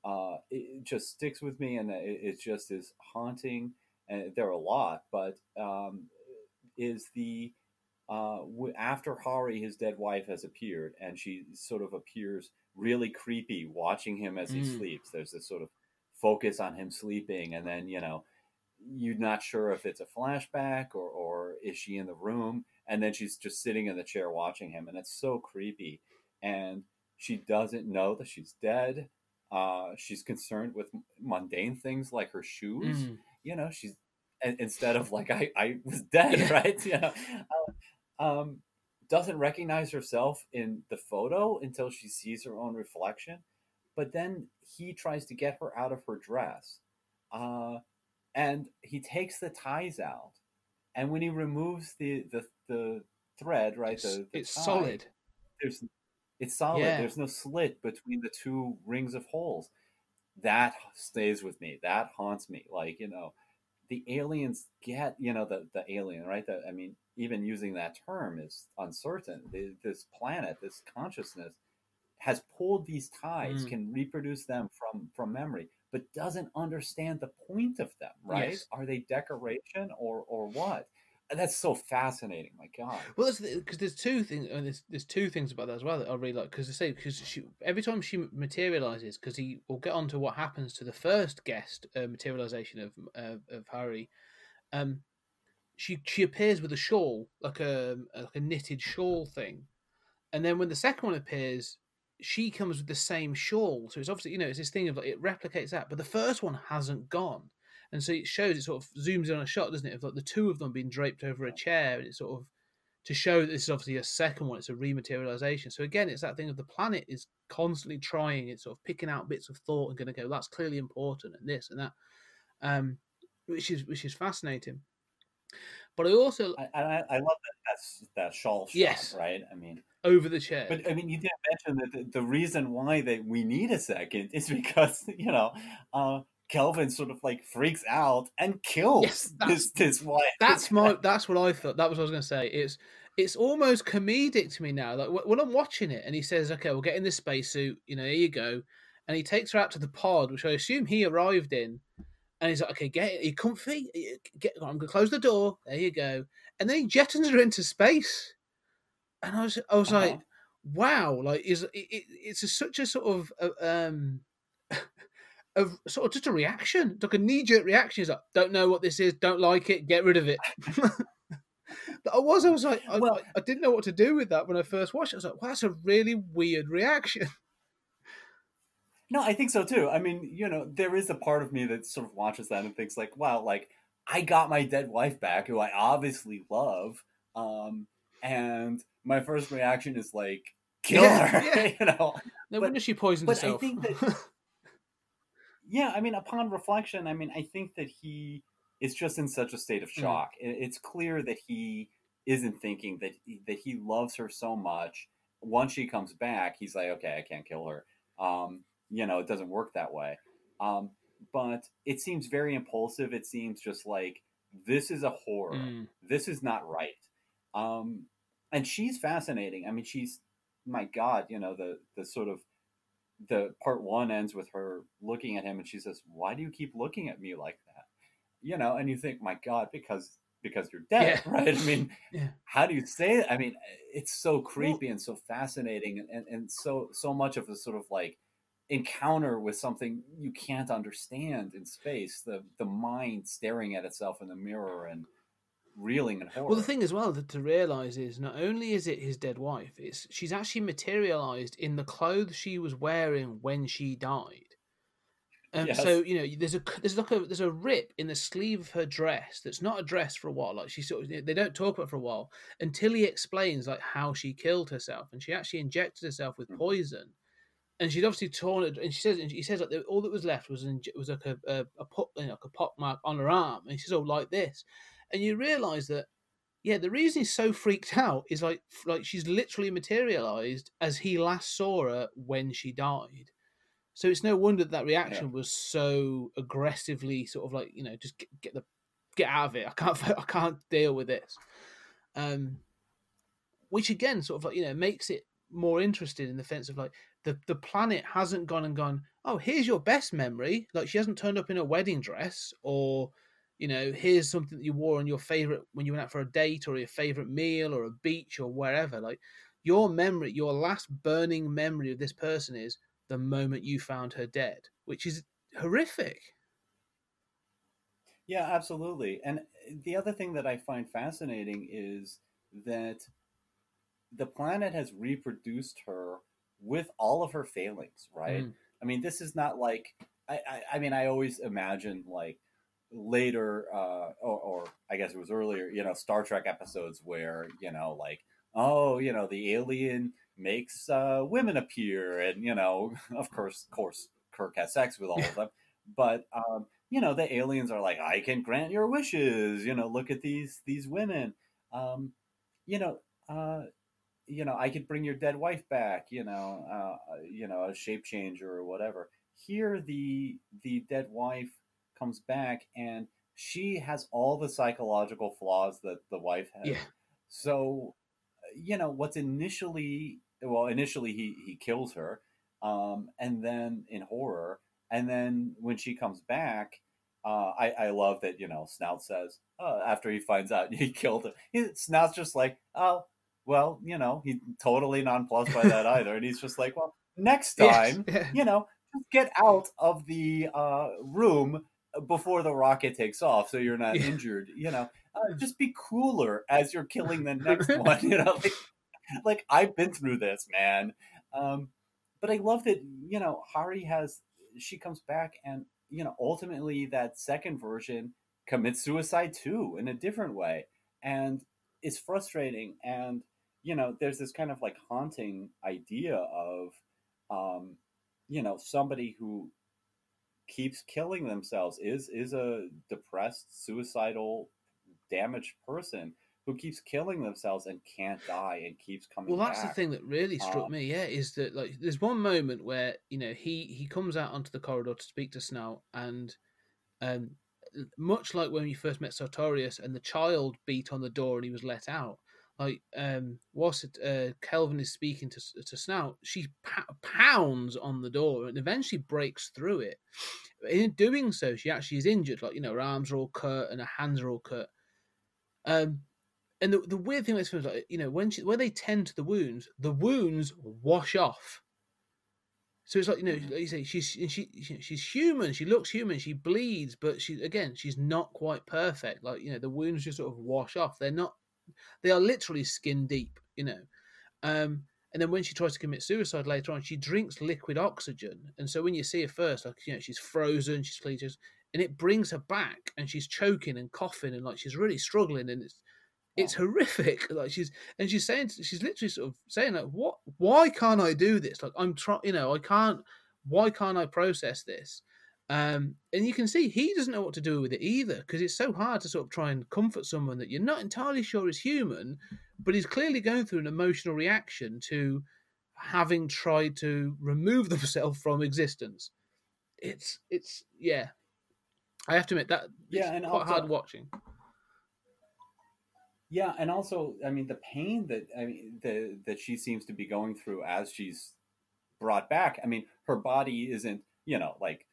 uh, it, it just sticks with me, and it, it just is haunting. And there are a lot, but um, is the uh, after Hari, his dead wife, has appeared, and she sort of appears really creepy, watching him as he Mm. sleeps. There's this sort of focus on him sleeping, and then you know you're not sure if it's a flashback or, or is she in the room and then she's just sitting in the chair watching him and it's so creepy. And she doesn't know that she's dead. Uh, she's concerned with mundane things like her shoes. Mm. you know she's instead of like i, I was dead Yeah. right? You know? Uh, um, doesn't recognize herself in the photo until she sees her own reflection but then he tries to get her out of her dress. Uh, and he takes the ties out and when he removes the the, the thread right It's, the, the it's tie, solid. there's it's solid. Yeah. there's no slit between the two rings of holes. That stays with me. That haunts me. Like you know the aliens get you know the the alien right? The, i mean even using that term is uncertain. The, this planet this consciousness has pulled these ties Mm. can reproduce them from from memory but doesn't understand the point of them right Yes. are they decoration or or what And that's so fascinating my god Well, because there's two things. And there's there's two things about that as well that I really like. Because I say because she every time she materializes, because he will get on to what happens to the first guest uh, materialization of of, of Hari. Um, she she appears with a shawl, like a like a knitted shawl thing, and then when the second one appears, she comes with the same shawl. So it's obviously you know it's this thing of like it replicates that, but the first one hasn't gone. And so it shows it sort of zooms in on a shot, doesn't it? Of like the two of them being draped over a chair, and it sort of to show that this is obviously a second one. It's a rematerialization. So again, it's that thing of the planet is constantly trying. It's sort of picking out bits of thought and going to go. That's clearly important, and this and that, um, which is which is fascinating. But I also I, I, I love that that's that shawl shot, Yes. right i mean over the chair. But I mean, you didn't mention that the, the reason why that we need a second is because you know uh, Kelvin sort of like freaks out and kills Yes, that's- his his wife. That's my. That's what I thought. That was what I was going to say. It's it's almost comedic to me now. Like when I'm watching it, and he says, "Okay, we'll get in this spacesuit. You know, here you go," and he takes her out to the pod, which I assume he arrived in. And he's like, "Okay, get are you comfy. Get. I'm going to close the door. There you go." And then he jettons her into space, and I was, I was Uh-huh. like, "Wow!" Like, is it, it, it's a, such a sort of uh, um. Of sort of just a reaction, like a knee jerk reaction. He's like, "Don't know what this is, don't like it, get rid of it." But I was, I was like, I, Well- I didn't know what to do with that when I first watched it. I was like, that's a really weird reaction. No, I think so too. I mean, you know, there is a part of me that sort of watches that and thinks like, wow, like I got my dead wife back, who I obviously love, um, and my first reaction is like, kill Yeah, her, yeah. you know. No But- wonder she poisoned but I herself. think that- Yeah, I mean, upon reflection, I mean, I think that he is just in such a state of Mm. shock. It- It's clear that he isn't thinking that he, that he loves her so much. Once she comes back, he's like, okay, I can't kill her. Um, you know, it doesn't work that way. Um, but it seems very impulsive. It seems just like this is a horror. Mm. This is not right. Um, and she's fascinating. I mean, she's my God. You know, the the sort of the part one ends with her looking at him, and she says, "Why do you keep looking at me like that?" You know, and you think, my God, because because you're dead, Yeah. right? I mean, Yeah. how do you say it? I mean, it's so creepy and so fascinating, and, and so so much of a sort of like encounter with something you can't understand in space. The the mind staring at itself in the mirror and reeling in horror. Well, the thing as well that to realize is not only is it his dead wife, it's she's actually materialized in the clothes she was wearing when she died. Um, Yes. So you know, there's a there's like a there's a rip in the sleeve of her dress that's not a dress for a while. Like she sort of they don't talk about it for a while until he explains like how she killed herself, and she actually injected herself with Mhm. poison. And she'd obviously torn it, and she says, and he says like all that was left was inj- was like a a, a, put, you know, like a pock mark on her arm, and she says, "Oh, like this," and you realise that yeah, the reason he's so freaked out is like like she's literally materialized as he last saw her when she died. So it's no wonder that, that reaction was so aggressively sort of like you know just get, get the get out of it. I can't I can't deal with this. Um, which again sort of like you know makes it more interesting in the sense of like the the planet hasn't gone and gone. Oh, here's your best memory. Like she hasn't turned up in a wedding dress or you know, here's something that you wore on your favorite when you went out for a date or your favorite meal or a beach or wherever. Like your memory, your last burning memory of this person is the moment you found her dead, which is horrific. Yeah, absolutely. And uh, the other thing that I find fascinating is that the planet has reproduced her with all of her failings, right? Mm. I mean, this is not like I, I, I mean, I always imagine like later, uh, or, or I guess it was earlier, you know, Star Trek episodes where you know, like, oh, you know, the alien makes uh, women appear, and you know, of course, of course, Kirk has sex with all of them, but um, you know, the aliens are like, I can grant your wishes. You know, look at these these women. Um, you know, uh, you know, I could bring your dead wife back. You know, uh, you know, a shape changer or whatever. Here, the the dead wife comes back, and she has all the psychological flaws that the wife has. Yeah. So, you know, what's initially well, initially he he kills her, um, and then in horror, and then when she comes back, uh, I I love that you know Snaut says uh, after he finds out he killed her, he, Snaut's just like oh well you know he totally nonplussed by that either, and he's just like well next time yeah. you know just get out of the uh, room before the rocket takes off so you're not Yeah. injured you know? Uh, just be cooler as you're killing the next one you know? Like, like i've been through this man. Um, but i love that you know hari has she comes back and you know ultimately that second version commits suicide too in a different way and it's frustrating and you know there's this kind of like haunting idea of um, you know somebody who keeps killing themselves is is a depressed suicidal damaged person who keeps killing themselves and can't die and keeps coming. Well, that's back. the thing that really struck Um, me. Yeah, is that like there's one moment where you know he he comes out onto the corridor to speak to snow and um, much like when we first met Sartorius, and the child beat on the door and he was let out. Like um, it, uh, Kelvin is speaking to to Snaut, she p- pounds on the door and eventually breaks through it. In doing so, she actually is injured. Like you know, her arms are all cut and her hands are all cut. Um, and the, the weird thing with this film is like you know when she, when they tend to the wounds, the wounds wash off. So it's like you know, like you say, she's she, she she's human. She looks human. She bleeds, but she again, she's not quite perfect. Like you know, the wounds just sort of wash off. They're not. They are literally skin deep. You know. Um, and then when she tries to commit suicide later on, she drinks liquid oxygen. And so when you see her first, like you know, she's frozen, she's cleated, and it brings her back, and she's choking and coughing, and like she's really struggling, and it's it's horrific. Like she's and she's saying she's literally sort of saying like, what? Why can't I do this? Like I'm trying, you know, I can't. Why can't I process this? Um, and you can see he doesn't know what to do with it either because it's so hard to sort of try and comfort someone that you're not entirely sure is human, but he's clearly going through an emotional reaction to having tried to remove themselves from existence. It's it's yeah. I have to admit that Yeah, and quite also- hard watching. Yeah, and also, I mean, the pain that I mean the that she seems to be going through as she's brought back. I mean, her body isn't, you know, like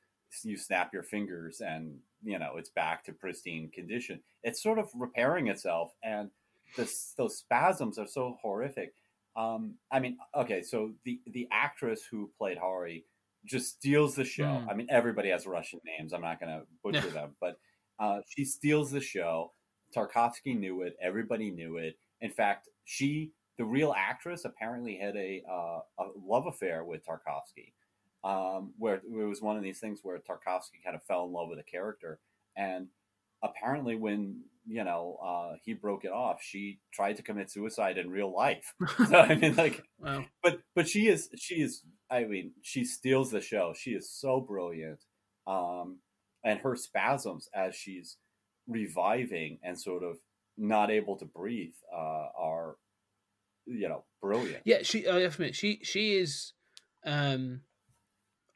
you snap your fingers and you know it's back to pristine condition. It's sort of repairing itself, and this those spasms are so horrific. Um, I mean, okay, so the the actress who played Hari just steals the show. Mm. I mean, everybody has Russian names. I'm not going to butcher them, but uh, she steals the show. Tarkovsky knew it. Everybody knew it. In fact, she, the real actress, apparently had a, uh, a love affair with Tarkovsky, um, where it was one of these things where Tarkovsky kind of fell in love with a character, and apparently when you know uh, he broke it off, she tried to commit suicide in real life. so I mean, like, Well, but but she is she is I mean she steals the show. She is so brilliant, um, and her spasms as she's reviving and sort of not able to breathe uh, are you know brilliant. yeah, she. I have to admit, she she is, um,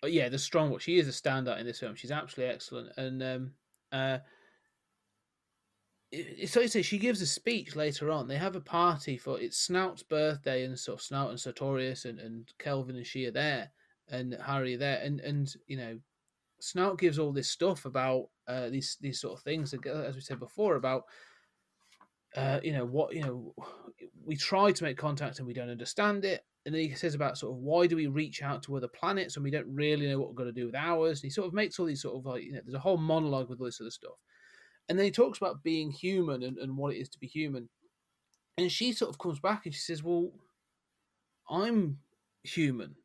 uh, yeah, the strong one. She is a standout in this film. She's absolutely excellent, and um, uh, say, she gives a speech later on. They have a party for it's Snaut's birthday, and of Snaut and Sartorius and, and Kelvin and she are there, and Hari are there, and and you know, Snaut gives all this stuff about uh, these these sort of things, as we said before, about uh, you know what you know we try to make contact and we don't understand it and then he says about sort of why do we reach out to other planets and we don't really know what we're going to do with ours? And he sort of makes all these sort of like you know there's a whole monologue with all this other stuff. And then he talks about being human and, and what it is to be human. And she sort of comes back and she says well i'm human.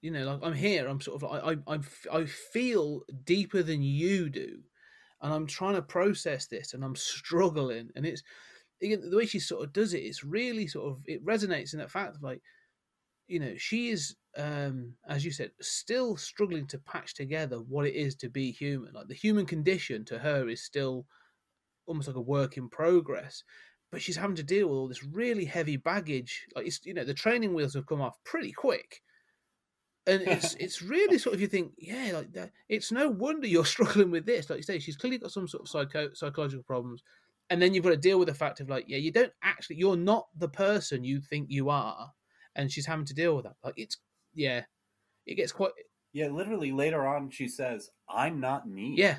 You know like i'm here. I'm sort of like i i, I feel deeper than you do. And i'm trying to process this and i'm struggling. And it's again, the way she sort of does it, it's really sort of it resonates in that fact of like, you know, she is, um, as you said, still struggling to patch together what it is to be human. Like the human condition to her is still almost like a work in progress, but she's having to deal with all this really heavy baggage. Like it's, you know, the training wheels have come off pretty quick. And it's it's really sort of you think yeah like that it's no wonder you're struggling with this like you say she's clearly got some sort of psycho psychological problems and then you've got to deal with the fact of like yeah you don't actually you're not the person you think you are and she's having to deal with that. Like it's yeah it gets quite Yeah, literally later on she says, "I'm not me." yeah.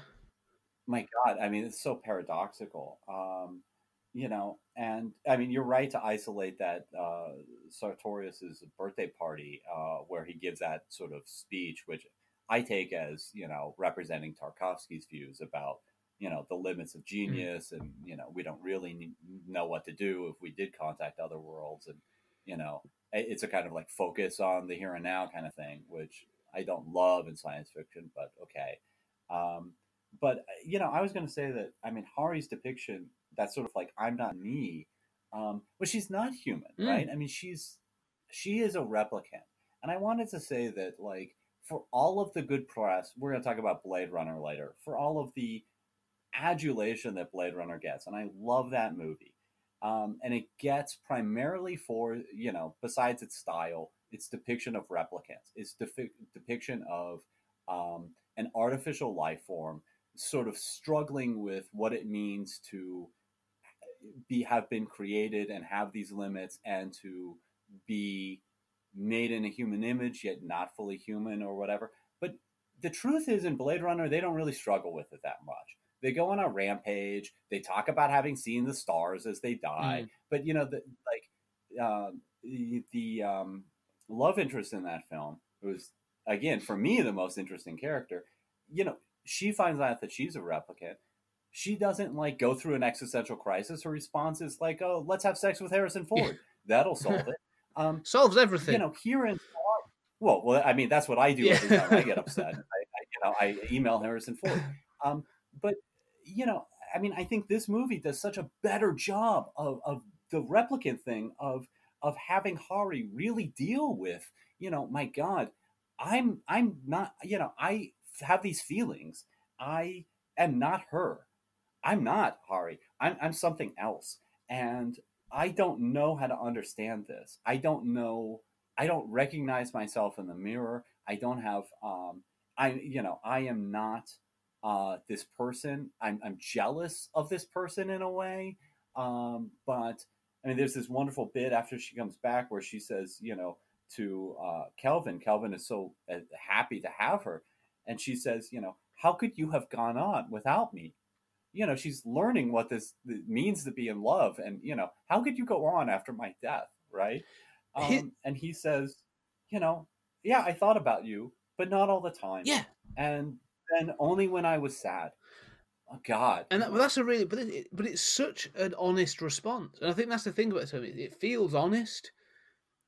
My god i mean it's so paradoxical um you know and i mean you're right to isolate that uh sartorius's birthday party uh where he gives that sort of speech which i take as you know representing tarkovsky's views about you know the limits of genius and you know we don't really know what to do if we did contact other worlds and you know it's a kind of like focus on the here and now kind of thing which i don't love in science fiction but okay um but uh, you know, I was going to say that I mean Hari's depiction that's sort of like I'm not me, um, but she's not human, Mm. right? I mean, she's she is a replicant, and I wanted to say that like for all of the good press, we're going to talk about Blade Runner later. For all of the adulation that Blade Runner gets, and I love that movie, um, and it gets primarily for you know besides its style, its depiction of replicants, its defi- depiction of um, an artificial life form, sort of struggling with what it means to be have been created and have these limits and to be made in a human image yet not fully human or whatever. But the truth is in blade runner they don't really struggle with it that much they go on a rampage they talk about having seen the stars as they die Mm. but you know the like um, the, the um, love interest in that film was again for me the most interesting character. You know she finds out that she's a replicant. She doesn't like go through an existential crisis. Her response is like oh let's have sex with harrison ford. That'll solve it. Um, Solves everything. you know here in well well i mean that's what i do every time i get upset. I, I, you know i email harrison ford. Um, but you know i mean i think this movie does such a better job of, of the replicant thing of of having hari really deal with you know my god i'm i'm not you know i have these feelings. I am not her. I'm not hari i'm, I'm something else. And i don't know how to understand this. I don't know i don't recognize myself in the mirror. I don't have um i you know i am not uh this person. I'm i'm jealous of this person in a way um but i mean there's this wonderful bit after she comes back where she says you know to uh kelvin kelvin is so uh, happy to have her. And she says you know how could you have gone on without me? You know she's learning what this means to be in love and you know how could you go on after my death? Right? Um, He- and he says you know yeah i thought about you but not all the time. Yeah, and then only when i was sad oh god and that, well, that's a really, but it, but it's such an honest response, and I think that's the thing about it. It, feels honest,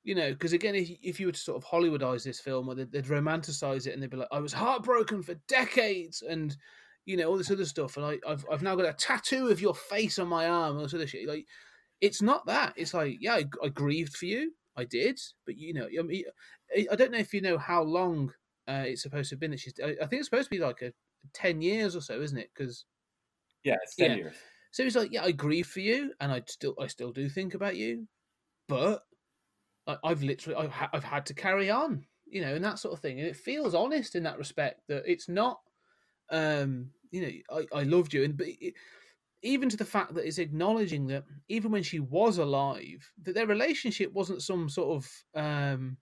you know, because again, if, if you were to sort of Hollywoodize this film, or they'd, they'd romanticize it, and they'd be like, "I was heartbroken for decades," and you know all this other stuff, and I, I've I've now got a tattoo of your face on my arm, and all this other shit. Like, it's not that. It's like, yeah, I, I grieved for you, I did, but you know, I, mean, I don't know if you know how long uh, it's supposed to have been that she's. I, think it's supposed to be like a ten years or so, isn't it? Because yeah it's 10 yeah. years so he's like, yeah, I grieve for you, and I still, I still do think about you, but I, I've literally, I've, ha- I've had to carry on, you know, and that sort of thing, and it feels honest in that respect that it's not, um, you know, I, I loved you, and but it, even to the fact that it's acknowledging that even when she was alive, that their relationship wasn't some sort of um,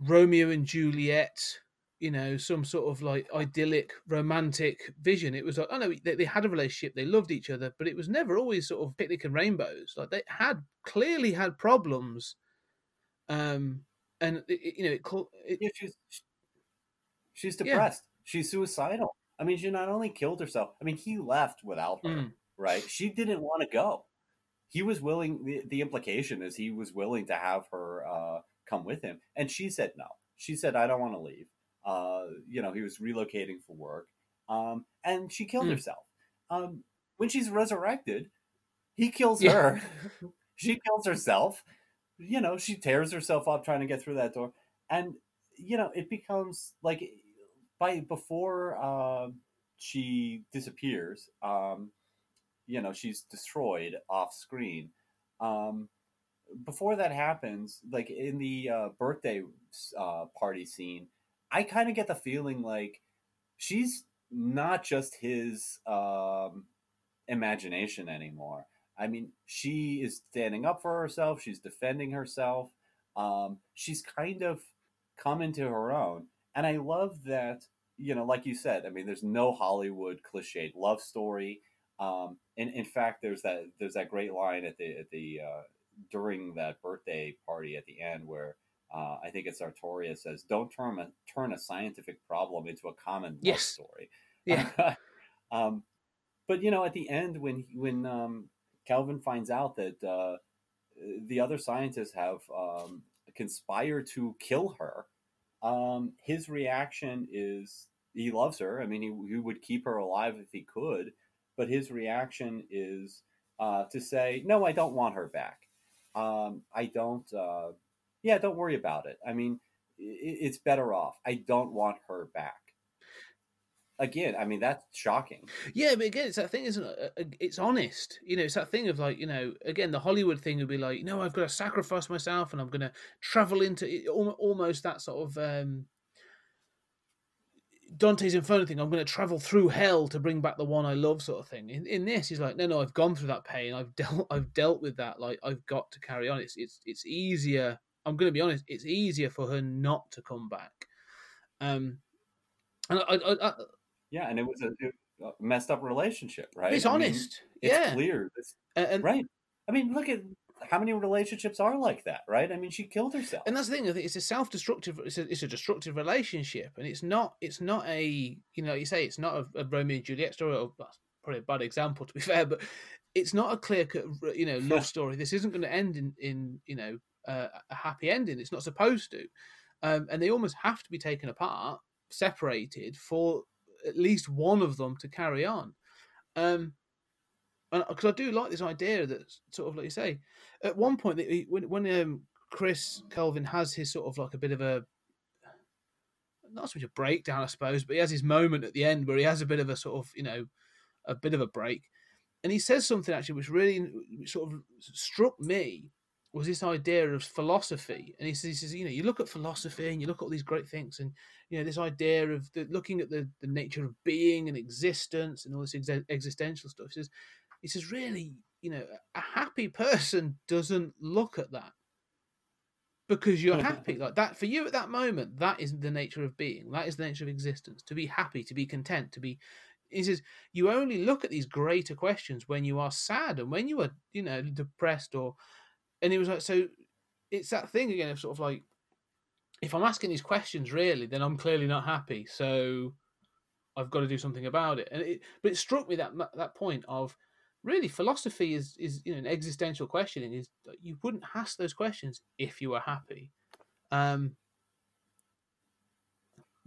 Romeo and Juliet you know, some sort of like idyllic, romantic vision. It was like, oh no, they, they had a relationship, they loved each other, but it was never always sort of picnic and rainbows. Like they had clearly had problems, um, and it, it- you know, it, call- it yeah, she's she's Yeah. depressed she's suicidal i mean she not only killed herself i mean he left without her Mm. right she didn't want to go he was willing the, the implication is he was willing to have her uh, come with him. And she said no. She said i don't want to leave. Uh, you know he was relocating for work. Um, and she killed Mm. herself. Um, when she's resurrected he kills Yeah. her. She kills herself. You know she tears herself up trying to get through that door. And you know it becomes like by before uh, she disappears um, you know she's destroyed off screen um, before that happens like in the uh, birthday uh, party scene i kind of get the feeling like she's not just his um, imagination anymore. I mean she is standing up for herself she's defending herself um, she's kind of come into her own. And i love that you know like you said i mean there's no hollywood cliched love story um, and in fact there's that there's that great line at the at the uh, during that birthday party at the end where uh, I think it's Artoria says, "Don't turn a turn a scientific problem into a common love Yes. story." yeah, um, but you know, at the end, when when um, Kelvin finds out that uh, the other scientists have um, conspired to kill her, um, his reaction is he loves her. I mean, he, he would keep her alive if he could, but his reaction is uh, to say, "No, I don't want her back. Um, I don't. Uh, yeah, don't worry about it. I mean, it's better off. I don't want her back." again, I mean, that's shocking. Yeah, but again, it's that thing, isn't it? Uh, It's honest. You know, it's that thing of like, you know, again, the Hollywood thing would be like, no, I've got to sacrifice myself and I'm going to travel into it- almost that sort of um, Dante's Inferno thing. I'm going to travel through hell to bring back the one I love, sort of thing. In, in this, he's like, no, no, I've gone through that pain. I've dealt, I've dealt with that. Like, I've got to carry on. It's, it's, it's easier. I'm going to be honest. It's easier for her not to come back. Um, and I, I, I, Yeah, and it was a, a messed up relationship, right? it's I mean, honest. it's yeah. clear. It's, and, right. I mean, look at how many relationships are like that, right? I mean, she killed herself. and that's the thing. It's a self-destructive. It's a, it's a destructive relationship, and it's not. It's not a. You know, you say it's not a, a Romeo and Juliet story. Or that's probably a bad example, to be fair, but it's not a clear-cut. You know, love story. This isn't going to end in in you know uh, a happy ending. It's not supposed to, um, and they almost have to be taken apart, separated for at least one of them to carry on. Um, because I do like this idea that sort of like you say, at one point when when um, Chris Kelvin has his sort of like a bit of a not so much a breakdown, I suppose, but he has his moment at the end where he has a bit of a sort of you know a bit of a break, and he says something actually which really sort of struck me was this idea of philosophy, and he says, he says you know you look at philosophy and you look at all these great things and you know this idea of the, looking at the, the nature of being and existence and all this ex- existential stuff. He says he says really you know a happy person doesn't look at that because you're happy. Like that for you at that moment that is the nature of being. That is the nature of existence to be happy to be content to be he says you only look at these greater questions when you are sad and when you are you know depressed or and he was like so it's that thing again of sort of like if i'm asking these questions really then i'm clearly not happy. So i've got to do something about it. And it but it struck me that that point of really philosophy is is you know an existential questioning is you wouldn't ask those questions if you were happy um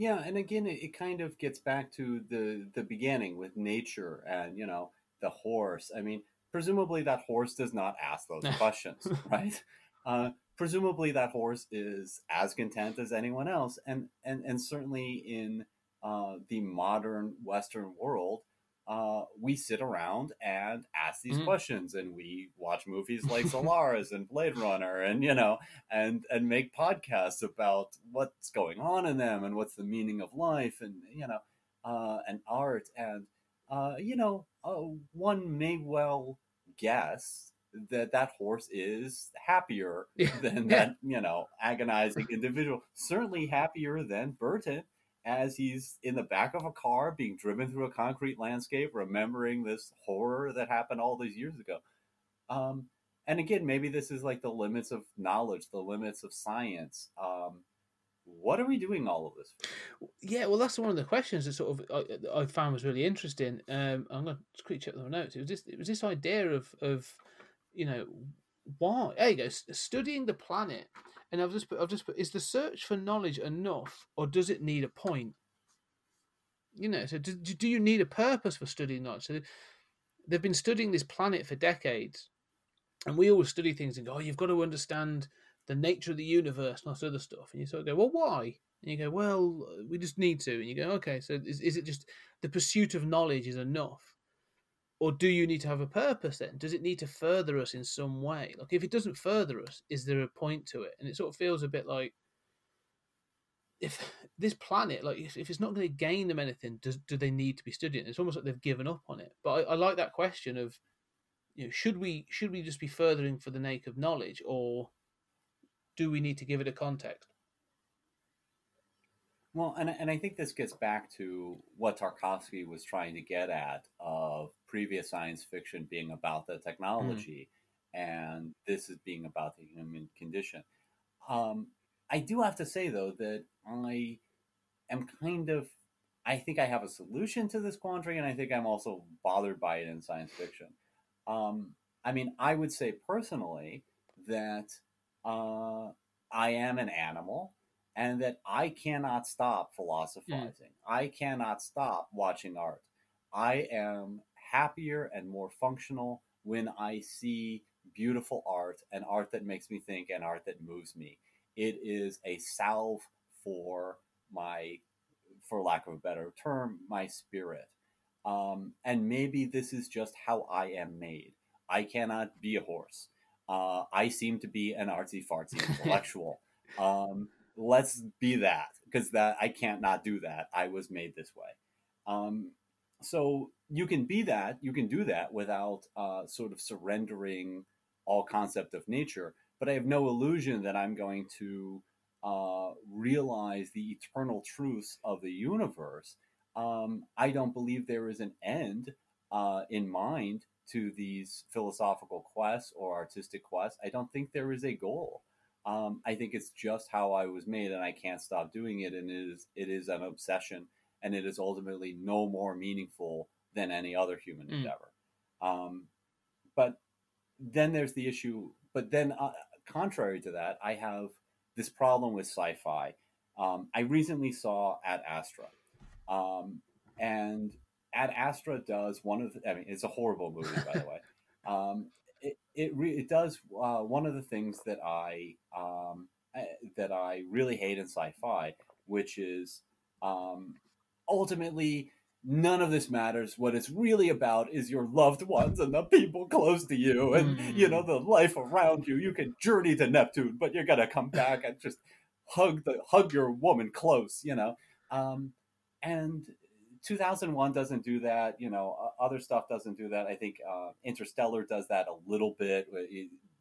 Yeah, and again, it, it kind of gets back to the the beginning with nature and you know the horse. I mean, presumably that horse does not ask those questions, right? Uh, presumably that horse is as content as anyone else, and and and certainly in uh, the modern Western world, uh, we sit around and ask these Mhm. questions, and we watch movies like Solaris and Blade Runner, and you know, and and make podcasts about what's going on in them and what's the meaning of life, and you know, uh, and art, and uh, you know, uh, one may well guess that that horse is happier Yeah. than that you know agonizing individual. Certainly happier than Berton as he's in the back of a car being driven through a concrete landscape, remembering this horror that happened all these years ago. Um, and again, maybe this is like the limits of knowledge, the limits of science. Um, what are we doing all of this for? yeah well that's one of the questions that sort of i, I found was really interesting um i'm going to quickly check the notes it was this it was this idea of of you know why? There you go studying the planet and i've just put i've just put is the search for knowledge enough or does it need a point? You know so do, do you need a purpose for studying knowledge? So they've been studying this planet for decades and we always study things and go oh you've got to understand the nature of the universe and all this other stuff. And you sort of go well why? And you go well we just need to. And you go okay so is, is it just the pursuit of knowledge is enough or do you need to have a purpose then? Does it need to further us in some way? Like if it doesn't further us is there a point to it? And it sort of feels a bit like if this planet like if, if it's not going to gain them anything does do they need to be studying? It's almost like they've given up on it. But I, I like that question of you know should we should we just be furthering for the sake of knowledge or do we need to give it a context Well, and, and I think this gets back to what Tarkovsky was trying to get at of previous science fiction being about the technology and this is being about the human condition. Um, I do have to say, though, that I am kind of, I think I have a solution to this quandary, and I think I'm also bothered by it in science fiction. Um, I mean, I would say personally that uh, I am an animal and that I cannot stop philosophizing. I cannot stop watching art. I am happier and more functional when I see beautiful art and art that makes me think and art that moves me. It is a salve for my for lack of a better term, my spirit. Um, and maybe this is just how I am made. I cannot be a horse. Uh, I seem to be an artsy fartsy intellectual. um, let's be that because that I can't not do that. I was made this way. Um, so you can be that. You can do that without uh, sort of surrendering all concept of nature. But I have no illusion that I'm going to uh, realize the eternal truths of the universe. Um, I don't believe there is an end uh, in mind to these philosophical quests or artistic quests. I don't think there is a goal. Um, I think it's just how I was made, and I can't stop doing it. And it is it is an obsession, and it is ultimately no more meaningful than any other human Mm. endeavor. Um, but then there's the issue. But then, uh, contrary to that, I have this problem with sci-fi. Um, I recently saw Ad Astra, um, and Ad Astra does one of the, I mean, it's a horrible movie, by the way. Um, it it, re- it does uh, one of the things that I um, I- that I really hate in sci-fi, which is um, ultimately none of this matters. What it's really about is your loved ones and the people close to you, and you know the life around you. You can journey to Neptune, but you're gonna come back and just hug the hug your woman close. You know, um, and 2001 doesn't do that. You know, other stuff doesn't do that. I think uh, Interstellar does that a little bit. uh,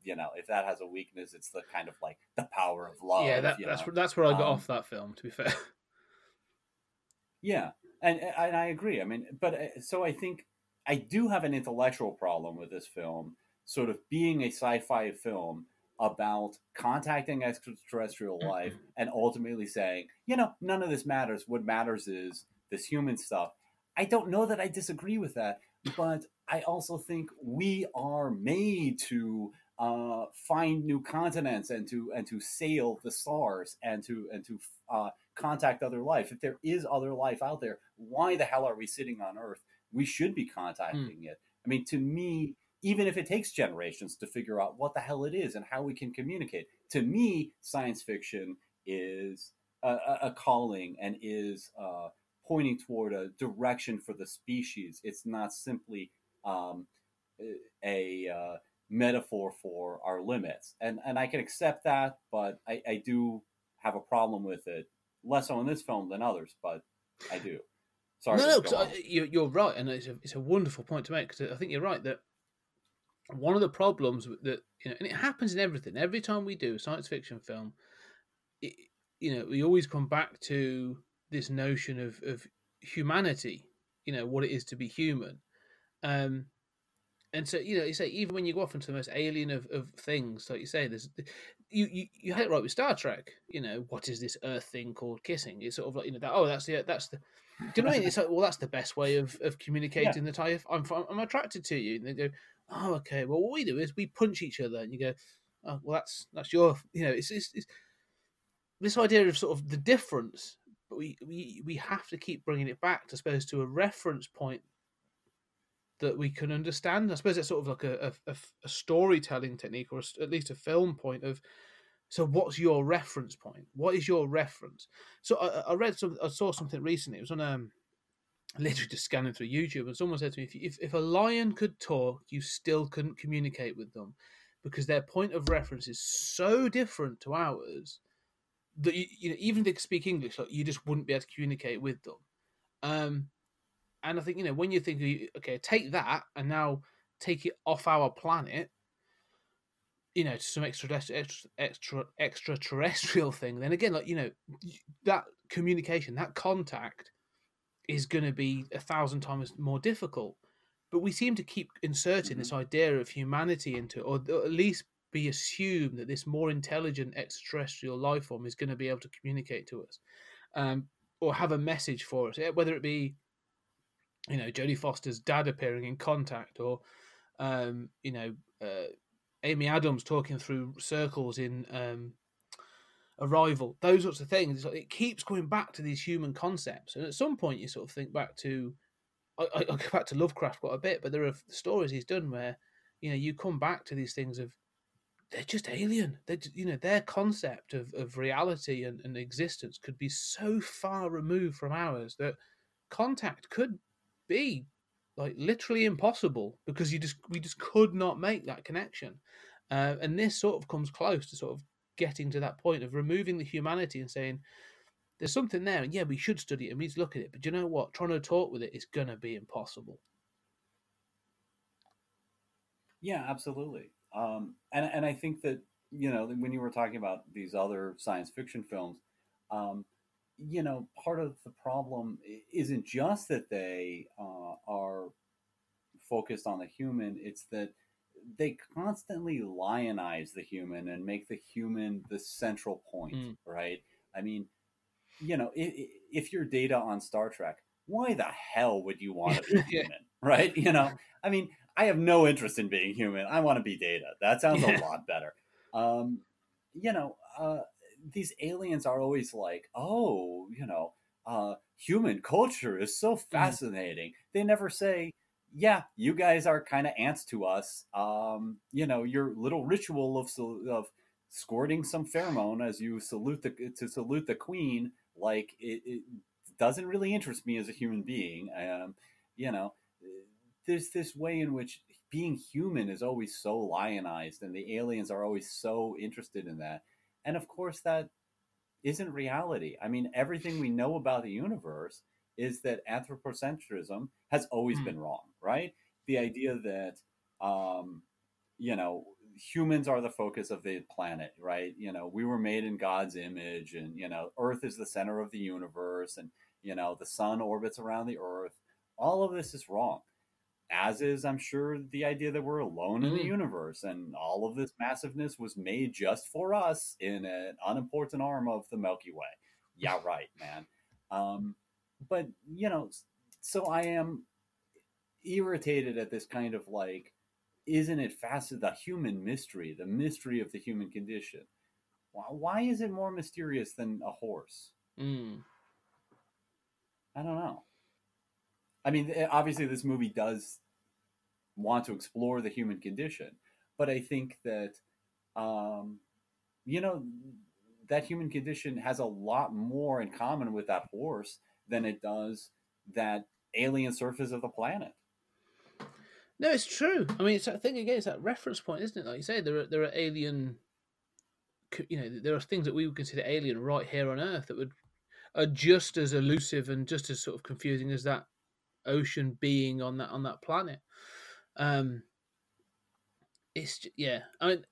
You know, if that has a weakness, it's the kind of like the power of love. yeah, that, that's know? where- that's where I got Um, off that film. To be fair, Yeah, and and I agree. I mean, but uh, so I think I do have an intellectual problem with this film, sort of being a sci-fi film about contacting extraterrestrial life and ultimately saying, you know, none of this matters. What matters is this human stuff. I don't know that I disagree with that, but I also think we are made to uh, find new continents and to and to sail the stars and to and to uh, contact other life. If there is other life out there, why the hell are we sitting on Earth? We should be contacting it. I mean, to me, even if it takes generations to figure out what the hell it is and how we can communicate, to me, science fiction is a, a, a calling and is uh, pointing toward a direction for the species. It's not simply um, a uh, metaphor for our limits, and and I can accept that, but I, I do have a problem with it. Less so in this film than others, but I do. Sorry. no, no, go 'cause on. You, you're right, and it's a it's a wonderful point to make because I think you're right that one of the problems that you know, and it happens in everything. Every time we do a science fiction film, it, you know, we always come back to this notion of of humanity. You know what it is to be human, um, and so you know, you say even when you go off into the most alien of, of things, like you say, there's you, you you had it right with Star Trek. You know, what is this Earth thing called kissing? It's sort of like you know that. Oh, that's the that's the. Do you know what I mean? It's like, well, that's the best way of, of communicating that I I'm I'm attracted to you. And they go, oh, okay. Well, what we do is we punch each other, and you go, oh, well, that's that's your. You know, it's it's, it's this idea of sort of the difference, but we we we have to keep bringing it back, I suppose, to a reference point that we can understand. I suppose it's sort of like a, a, a storytelling technique, or a at least a film point of. So, what's your reference point? What is your reference? So, I, I read some, I saw something recently. It was on um, literally just scanning through YouTube, and someone said to me, if, if if a lion could talk, you still couldn't communicate with them because their point of reference is so different to ours that you, you know, even if they could speak English, like you just wouldn't be able to communicate with them. Um, and I think you know when you think, okay, take that and now take it off our planet, you know, to some extra extra extra extraterrestrial thing. Then again, like you know, that communication, that contact, is going to be a thousand times more difficult. But we seem to keep inserting this idea of humanity into, or at least be assumed that this more intelligent extraterrestrial life form is going to be able to communicate to us, um, or have a message for us, eh, whether it be, you know, Jodie Foster's dad appearing in Contact, or, um, you know, uh, Amy Adams talking through circles in um, Arrival. Those sorts of things. Like, it keeps going back to these human concepts, and at some point you sort of think back to. I, I go back to Lovecraft quite a bit, but there are stories he's done where, you know, you come back to these things of they're just alien. They, you know, their concept of, of reality and, and existence could be so far removed from ours that contact could be like literally impossible because you just we just could not make that connection. Uh, and this sort of comes close to sort of getting to that point of removing the humanity and saying there's something there, and yeah, we should study it and we need to look at it. But you know what? Trying to talk with it is gonna be impossible. Yeah, absolutely. Um, and and I think that you know when you were talking about these other science fiction films, um, you know, part of the problem isn't just that they uh, are focused on the human; it's that they constantly lionize the human and make the human the central point, Mm. right? I mean, you know, if, if you're Data on Star Trek, why the hell would you want to be human, right? You know, I mean, I have no interest in being human. I want to be Data. That sounds a lot better. Um, you know, uh, these aliens are always like, oh, you know, uh, human culture is so fascinating. They never say, yeah, you guys are kind of ants to us. Um, you know, your little ritual of of squirting some pheromone as you salute the to salute the queen, like it, it doesn't really interest me as a human being. Um, you know, there's this way in which being human is always so lionized, and the aliens are always so interested in that. And of course, that isn't reality. I mean, everything we know about the universe is that anthropocentrism has always Hmm. been wrong, right? The idea that, um, you know, humans are the focus of the planet, right? You know, we were made in God's image, and, you know, Earth is the center of the universe, and, you know, the sun orbits around the Earth. All of this is wrong. As is, I'm sure, the idea that we're alone in the Mm. universe, and all of this massiveness was made just for us in an unimportant arm of the Milky Way. Yeah, right, man. Um, but you know, so I am irritated at this kind of like, isn't it fascinating? The human mystery, the mystery of the human condition. Why, why is it more mysterious than a horse? Mm. I don't know. I mean, eh, obviously, this movie does want to explore the human condition, but I think that, um, you know, that human condition has a lot more in common with that horse than it does that alien surface of the planet. No, it's true. I mean, it's that thing again. It's that reference point, isn't it? Like you say, there are there are alien. You know, there are things that we would consider alien right here on Earth that would are just as elusive and just as sort of confusing as that ocean being on that on that planet. Um, it's yeah. I mean,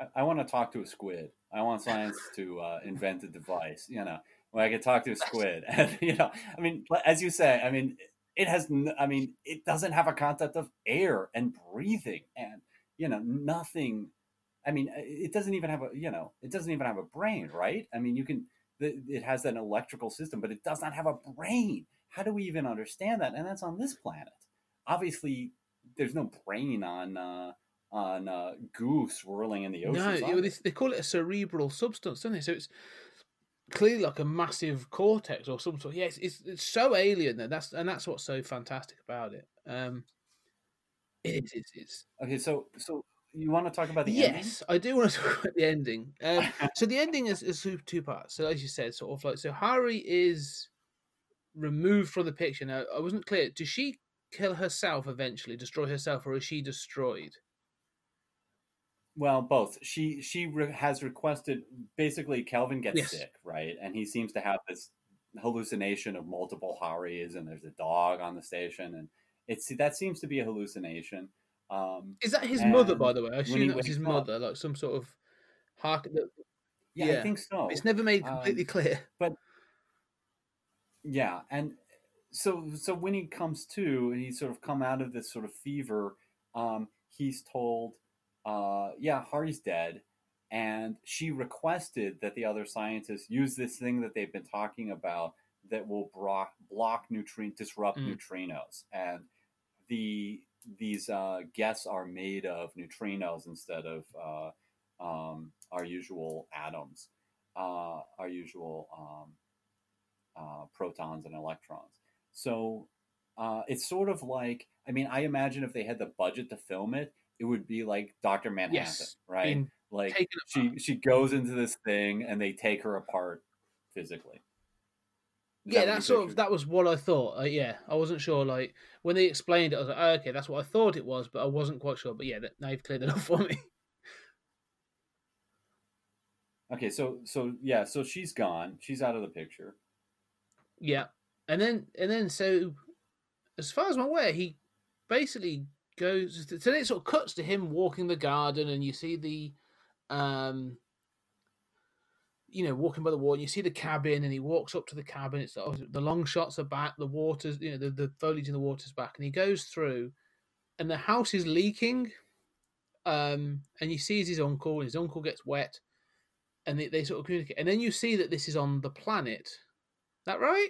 I, I want to talk to a squid. I want science to uh, invent a device, you know, where I can talk to a squid. And, you know, I mean, as you say, I mean, it has, n- I mean, it doesn't have a concept of air and breathing and, you know, nothing. I mean, uh, it doesn't even have a, you know, it doesn't even have a brain, right? I mean, you can, the- it has an electrical system, but it does not have a brain. How do we even understand that? And that's on this planet. Obviously, there's no brain on, uh, on uh, goo swirling in the ocean. no, they, they call it a cerebral substance, don't they? So it's clearly like a massive cortex or some sort. Yeah, it's, it's, it's so alien that that's and that's what's so fantastic about it. Um, it is. It's, it's Okay, so so you want to talk about the ending? yes, I do want to talk about the ending. Um, so the ending is, is two- two parts. So as you said, sort of like so Hari is removed from the picture. Now I wasn't clear. Does she kill herself eventually, destroy herself, or is she destroyed? Well, both. She she re- has requested. Basically, Kelvin gets Yes. sick, right? And he seems to have this hallucination of multiple Haris, and there's a dog on the station, and it's that seems to be a hallucination. Um, Is that his mother, by the way? I assume that was his up- mother, like some sort of hark. that- yeah, Yeah. I think so. It's never made Um, completely clear. Yeah, and so so when he comes to and he's sort of come out of this sort of fever, um, he's told, uh, yeah, Hari's dead, and she requested that the other scientists use this thing that they've been talking about that will block block neutrino disrupt Mm. neutrinos, and the these uh, guests are made of neutrinos instead of uh, um, our usual atoms, uh, our usual um, uh, protons and electrons. So uh, it's sort of like, I mean, I imagine if they had the budget to film it, it would be like Doctor Manhattan, Yes, right? being like she she goes into this thing and they take her apart physically. Is yeah, that you sort of that was what I thought. Uh, yeah, I wasn't sure. Like when they explained it, I was like, oh, okay, that's what I thought it was, but I wasn't quite sure. But yeah, that, now you've cleared it up for me. Okay, so so yeah, so she's gone. She's out of the picture. Yeah, and then and then so, as far as I'm aware, he basically goes. So then it sort of cuts to him walking the garden, and you see the, um, you know, walking by the wall. And you see the cabin, and he walks up to the cabin. It's the long shots are back, the water's, you know, the, the foliage in the water's back, and he goes through, and the house is leaking. Um, and he sees his uncle, and his uncle gets wet, and they, they sort of communicate. And then you see that this is on the planet. That right?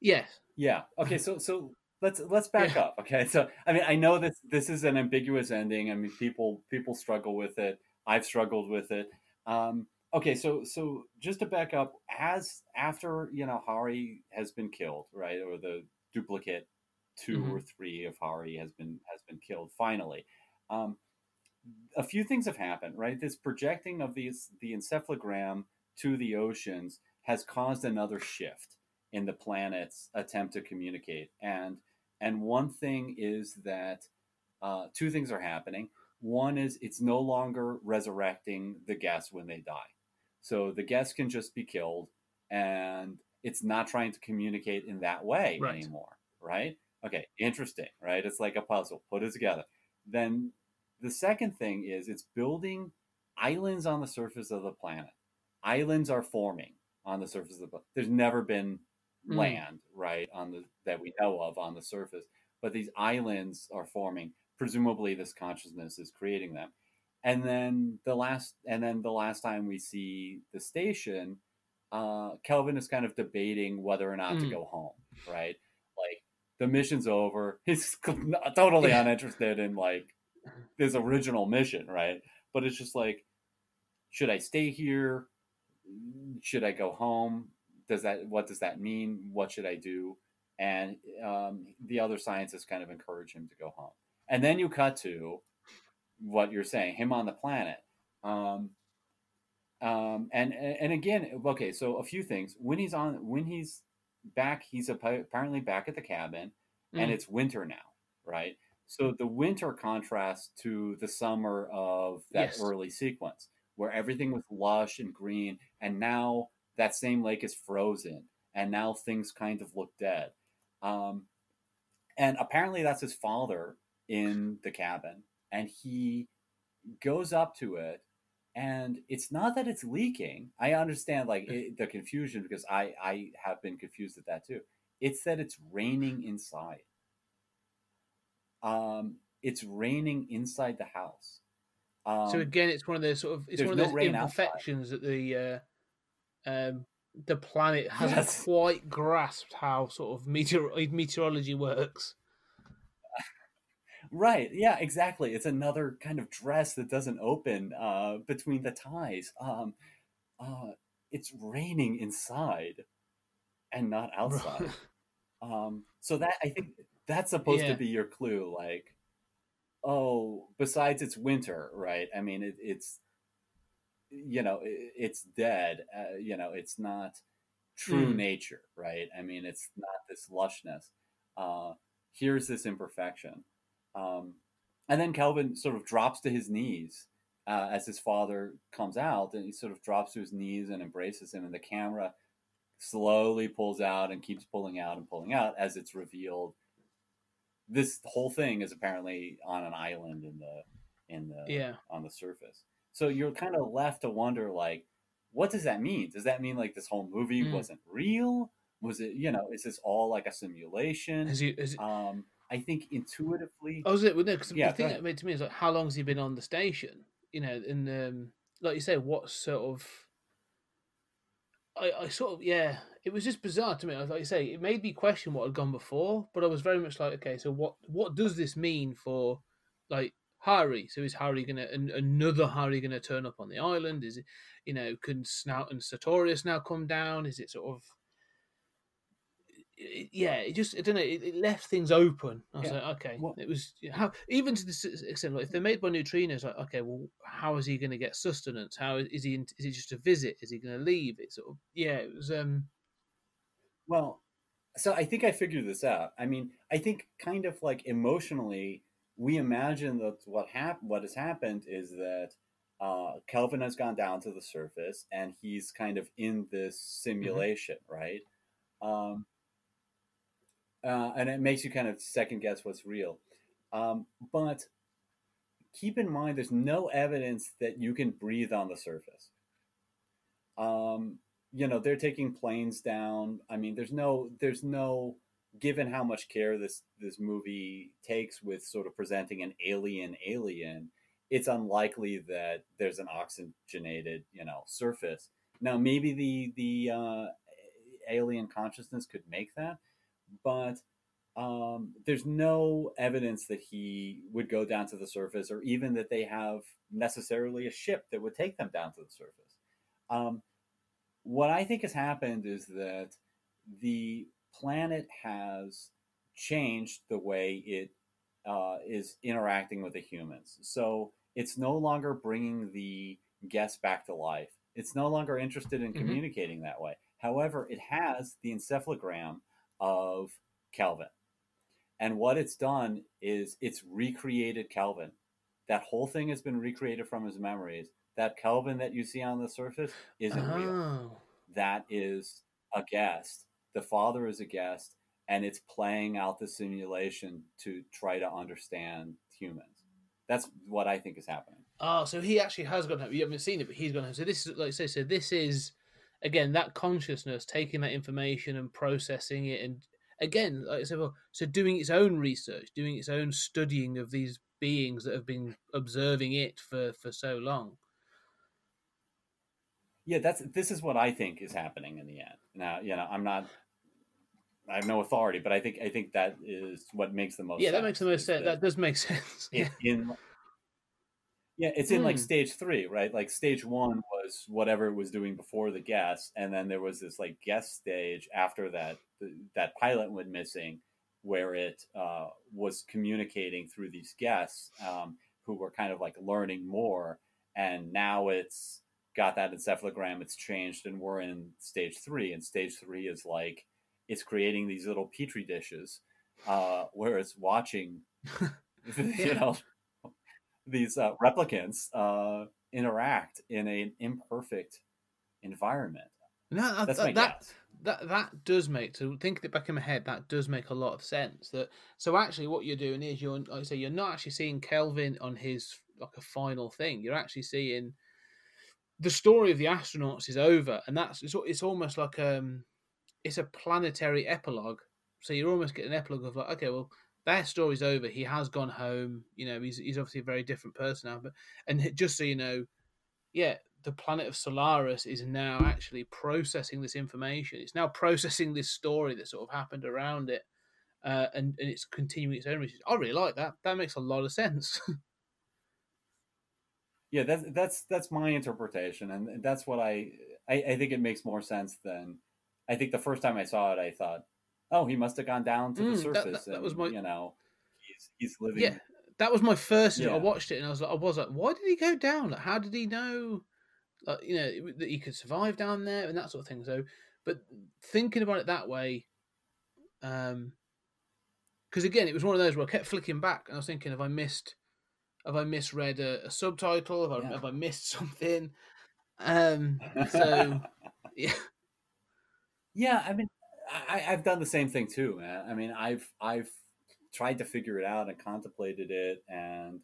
Yes. Yeah. Okay. So so let's let's back up. Okay. So I mean, I know this this is an ambiguous ending. I mean, people people struggle with it. I've struggled with it. Um, okay. So so just to back up, as after you know Hari has been killed, right, or the duplicate 2 Mhm. or three of Hari has been has been killed finally. Um, a few things have happened, right? This projecting of these the encephalogram to the oceans has caused another shift in the planet's attempt to communicate. And and one thing is that uh, two things are happening. One is it's no longer resurrecting the guests when they die. So the guests can just be killed, and it's not trying to communicate in that way Right. anymore, right? Okay, interesting, right? It's like a puzzle. Put it together. Then the second thing is it's building islands on the surface of the planet. Islands are forming on the surface of the. There's never been Mm. land, right, on the that we know of on the surface, but these islands are forming. Presumably, this consciousness is creating them. And then the last, and then the last time we see the station, uh, Kelvin is kind of debating whether or not to Mm. go home, right? Like the mission's over. He's totally Yeah. uninterested in like his original mission, right? But it's just like, should I stay here? Should I go home? Does that what does that mean? What should I do? And um, the other scientists kind of encourage him to go home. And then you cut to what you're saying, him on the planet. Um, um, and and again, okay, so a few things. When he's on, when he's back, he's apparently back at the cabin, and Mm. it's winter now, right? So the winter contrasts to the summer of that Yes. early sequence, where everything was lush and green, and now that same lake is frozen, and now things kind of look dead. Um, and apparently, that's his father in the cabin, and he goes up to it and it's not that it's leaking. I understand like it, the confusion because i i have been confused at that too. It's that it's raining inside. Um it's raining inside the house um, so again, it's one of those sort of it's one of no those rain outside. imperfections that the uh, um, the planet hasn't Yes. quite grasped how sort of meteor meteorology works. Right. Yeah, exactly. It's another kind of dress that doesn't open uh, between the ties. Um, uh, it's raining inside and not outside. um, so that I think that's supposed Yeah. to be your clue. Like, oh, besides it's winter, right? I mean, it, it's you know, it, it's dead. Uh, you know, it's not true Mm. nature, right? I mean, it's not this lushness. Uh, here's this imperfection. Um, and then Kelvin sort of drops to his knees uh, as his father comes out, and he sort of drops to his knees and embraces him. And the camera slowly pulls out and keeps pulling out and pulling out as it's revealed. This whole thing is apparently on an island in the in the Yeah. on the surface. So you're kind of left to wonder, like, what does that mean? Does that mean like this whole movie Mm. wasn't real? Was it, you know, is this all like a simulation? Has he, has, Um, I think intuitively, Oh, was it? Well, no, because Yeah, the thing that made to me is like, how long has he been on the station? You know, and um, like you say, what sort of? I, I sort of yeah, it was just bizarre to me. I was like you say, it made me question what had gone before, but I was very much like, okay, so what what does this mean for like Hari? So is Hari gonna an, another Hari gonna turn up on the island? Is it you know can Snaut and Sartorius now come down? Is it sort of it- yeah, it just I don't know. It, it left things open. I was Yeah. like, okay, Well- it was how even to this extent. Like, if they're made by neutrinos, like, okay, well, how is he going to get sustenance? How is he? Is he just a visit? Is he going to leave? It sort of yeah. It was um Well, so I think I figured this out. I mean, I think kind of like emotionally, we imagine that what hap- what has happened is that uh, Kelvin has gone down to the surface and he's kind of in this simulation, right? Um, uh, and it makes you kind of second guess what's real. Um, but keep in mind, there's no evidence that you can breathe on the surface. Um, you know, they're taking planes down. I mean, there's no, there's no, given how much care this this movie takes with sort of presenting an alien alien, it's unlikely that there's an oxygenated, you know, surface. Now, maybe the the uh, alien consciousness could make that, but um, there's no evidence that he would go down to the surface, or even that they have necessarily a ship that would take them down to the surface. Um, what I think has happened is that the planet has changed the way it uh, is interacting with the humans. So it's no longer bringing the guests back to life. It's no longer interested in Mhm. communicating that way. However, it has the encephalogram of Kelvin. And what it's done is it's recreated Kelvin. That whole thing has been recreated from his memories. That Kelvin that you see on the surface isn't real oh that is a guest. The father is a guest, and it's playing out the simulation to try to understand humans. That's what I think is happening. oh. So he actually has gone home. You haven't seen it, but he's gone home. So this is like I say. So this is again that consciousness taking that information and processing it, and again, like I said, well, so doing its own research, doing its own studying of these beings that have been observing it for for so long. Yeah, that's this is what I think is happening in the end. Now, you know, I'm not. I have no authority, but I think I think that is what makes the most. yeah, that makes the most sense. That does make sense. Yeah. in yeah it's in like Hmm. stage three right like stage one was whatever it was doing before the guest and then there was this like guest stage after that that pilot went missing where it uh, was communicating through these guests um, who were kind of like learning more and now it's got that encephalogram it's changed and we're in stage three and stage three is like it's creating these little petri dishes uh, where it's watching you know these uh, replicants uh, interact in an imperfect environment. No, that, that, that, that that does make so thinking it back in my head that does make a lot of sense that so actually what you're doing is you're like I say you're not actually seeing Kelvin on his like a final thing you're actually seeing the story of the astronauts is over and that's it's, it's almost like um it's a planetary epilogue so you're almost getting an epilogue of like okay well their story's over he has gone home you know he's he's obviously a very different person now but and just so you know yeah, the planet of Solaris is now actually processing this information. It's now processing this story that sort of happened around it, uh, and and it's continuing its own research. I really like that. That makes a lot of sense. Yeah, that's that's that's my interpretation, and that's what I, I I think it makes more sense than I think the first time I saw it, I thought, oh, he must have gone down to Mm, the surface, that- that and was my- you know, he's he's living. yeah, that was my first. I watched it and I was like, I was like, why did he go down? Like, how did he know, like, you know, that he could survive down there and that sort of thing. So, but thinking about it that way, um, because again, it was one of those where I kept flicking back and I was thinking, have I missed, have I misread a, a subtitle? Have I, Yeah. have I missed something? Um, so yeah, Yeah, I mean, I, I've done the same thing too, man. I mean, I've I've tried to figure it out and contemplated it, and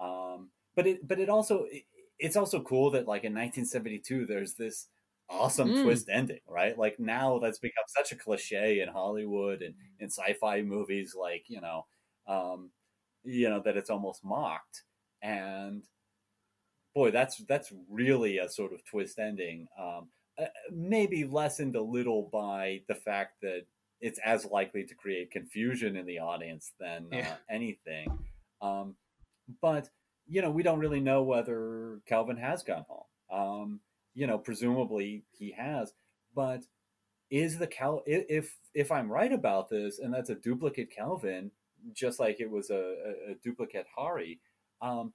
um, but it but it also it, it's also cool that like in 1972 there's this awesome Mm. twist ending, right? Like now that's become such a cliche in Hollywood and in sci-fi movies, like you know, um, you know that it's almost mocked, and boy, that's that's really a sort of twist ending. Um, uh, maybe lessened a little by the fact that it's as likely to create confusion in the audience than uh, Yeah. anything. Um, but you know, we don't really know whether Kelvin has gone home. Um, you know, presumably he has, but is the Cal if if I'm right about this, and that's a duplicate Kelvin, just like it was a, a, a duplicate Hari, um,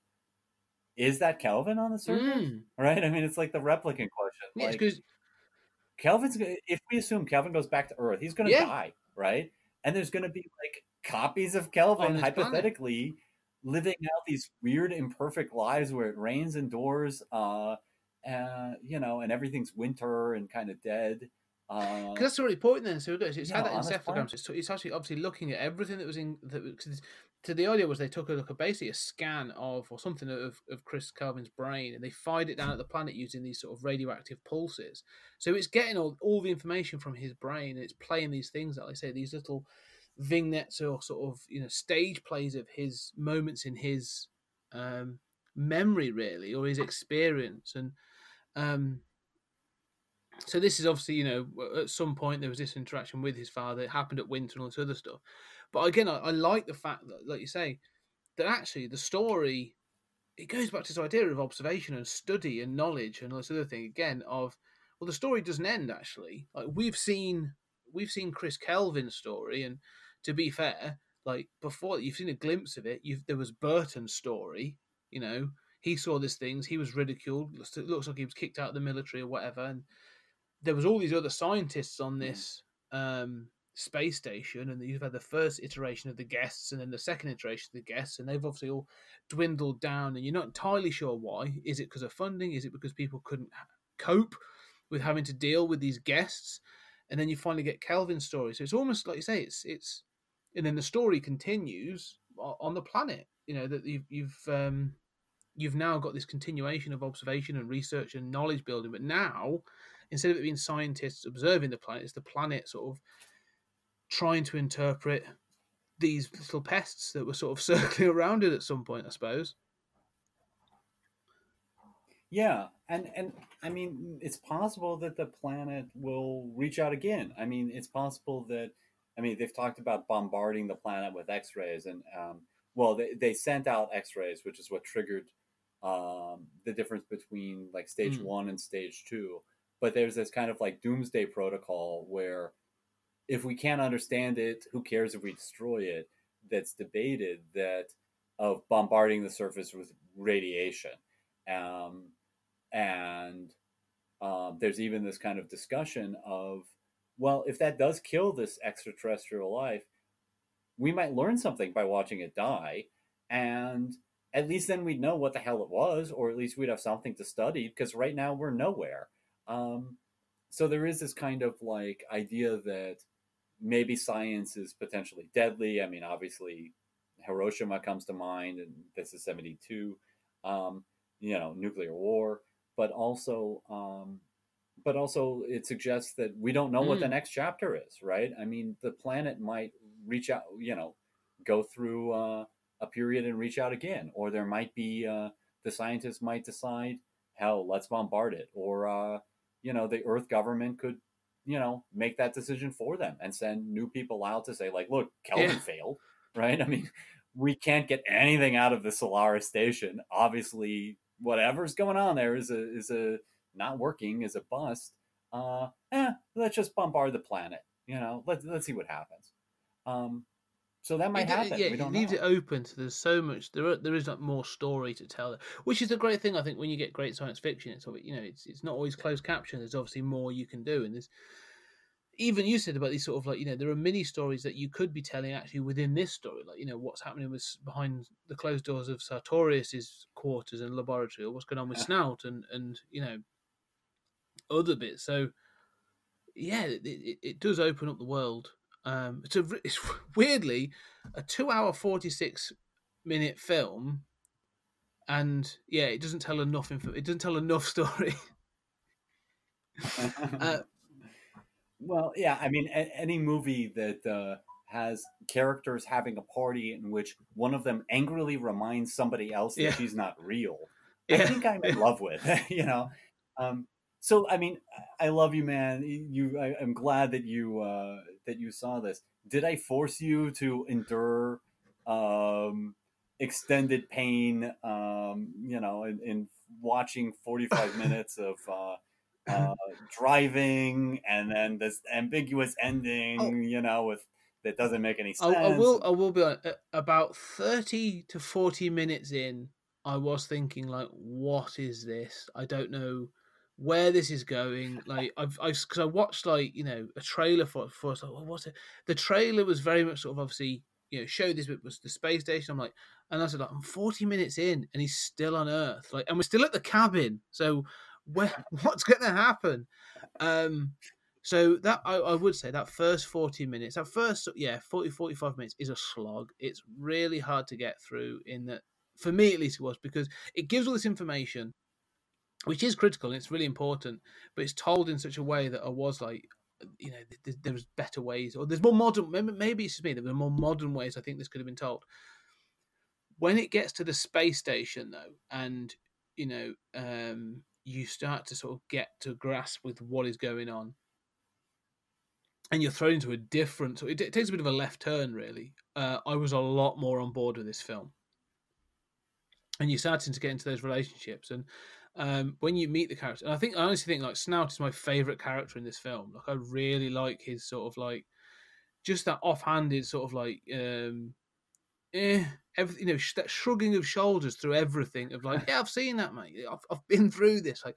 is that Kelvin on the surface? Mm. Right? I mean, it's like the replicant question. Yeah, like, because Kelvin's gonna- if we assume Kelvin goes back to Earth, he's going to Yeah. die, right? And there's going to be like copies of Kelvin, this planet. hypothetically living out these weird imperfect lives where it rains indoors, uh, uh, you know, and everything's winter and kind of dead. Uh, Because that's really important then. So it's, Yeah, had that encephalograms. planet. It's, it's actually obviously looking at everything that was in. That, was- to the idea was they took a look at basically a scan of or something of, of Chris Kelvin's brain and they fired it down at the planet using these sort of radioactive pulses. So it's getting all, all the information from his brain and it's playing these things, like I say, these little vignettes or sort of you know stage plays of his moments in his um, memory really or his experience and um, so this is obviously you know at some point there was this interaction with his father it happened at winter and all this other stuff. But again I, I like the fact that like you say that actually the story it goes back to this idea of observation and study and knowledge and all this other thing again of well the story doesn't end actually. Like we've seen we've seen chris kelvin's story and to be fair like before you've seen a glimpse of it you've there was berton's story you know. He saw these things he was ridiculed it looks like he was kicked out of the military or whatever and there was all these other scientists on this um, space station, and you've had the first iteration of the guests, and then the second iteration of the guests, and they've obviously all dwindled down, and you're not entirely sure why. Is it because of funding? Is it because people couldn't cope with having to deal with these guests? And then you finally get Kelvin's story. So it's almost like you say, it's it's, and then the story continues on the planet. You know that you've you've um, you've now got this continuation of observation and research and knowledge building, but now instead of it being scientists observing the planet, it's the planet sort of trying to interpret these little pests that were sort of circling around it at some point, I suppose. Yeah, and and I mean, it's possible that the planet will reach out again. I mean, it's possible that I mean they've talked about bombarding the planet with X-rays, and um, well, they they sent out X-rays, which is what triggered um, the difference between like stage Mm. one and stage two. But there's this kind of like doomsday protocol where if we can't understand it, who cares if we destroy it? That's debated that of bombarding the surface with radiation. Um, and um, there's even this kind of discussion of, well, if that does kill this extraterrestrial life, we might learn something by watching it die. And at least then we'd know what the hell it was, or at least we'd have something to study, because right now we're nowhere. Um, so there is this kind of like idea that maybe science is potentially deadly. I mean, obviously, Hiroshima comes to mind, and this is 72, um, you know, nuclear war, but also, um, but also it suggests that we don't know what the Mm. next chapter is, right? I mean, the planet might reach out, you know, go through uh, a period and reach out again, or there might be uh, the scientists might decide, hell, let's bombard it, or uh, you know, the Earth government could, you know, make that decision for them and send new people out to say, like, look, Kelvin Yeah. failed, right? I mean, we can't get anything out of the Solaris station. Obviously, whatever's going on there is a is a not working, is a bust. Uh, eh, let's just bombard the planet. You know, let's let's see what happens. Um, so that might It- happen. Yeah, we it leaves know. it open to there's so much. There are, there is like more story to tell, which is the great thing I think when you get great science fiction. It's you know it's it's not always closed caption. There's obviously more you can do, and there's even you said about these sort of like you know there are mini stories that you could be telling actually within this story, like you know what's happening with behind the closed doors of Sartorius's quarters and laboratory, or what's going on with Yeah. Snaut and and you know other bits. So yeah, it, it, it does open up the world. Um, it's a it's weirdly a two-hour forty-six minute film, and yeah, it doesn't tell enough. Info- it doesn't tell enough story. uh, well, yeah, I mean, a- any movie that uh, has characters having a party in which one of them angrily reminds somebody else that Yeah. she's not real, Yeah. I think I'm in love with. you know, um, so I mean, I love you, man. You, I, I'm glad that you uh, that you saw this. Did I force you to endure um, extended pain? Um, you know, in, in watching 45 minutes of uh, uh, driving, and then this ambiguous ending. Oh. You know, with that doesn't make any sense. I will. I will be about thirty to forty minutes in. I was thinking like, what is this? I don't know where this is going. Like I've, I've because I watched like you know a trailer for for us. Like, well, what's it? The trailer was very much sort of obviously you know showed this bit was the space station. I'm like, and I said like I'm 40 minutes in and he's still on Earth. Like, and we're still at the cabin. So where what's going to happen? Um. So that I, I would say that first 40 minutes, that first yeah 40 45 minutes is a slog. It's really hard to get through. In that, for me at least, it was because it gives all this information which is critical and it's really important, but it's told in such a way that I was like, you know, th- th- there's better ways, or there's more modern. Maybe, maybe it's just me. There were more modern ways. I think this could have been told. When it gets to the space station, though, and you know, um, you start to sort of get to grasp with what is going on, and you're thrown into a different. So it, it takes a bit of a left turn, really. Uh, I was a lot more on board with this film, and you're starting to get into those relationships and um, when you meet the character, and I think I honestly think like Snaut is my favorite character in this film. Like I really like his sort of like just that offhanded sort of like um, eh, everything you know sh- that shrugging of shoulders through everything of like yeah I've seen that mate I've I've been through this like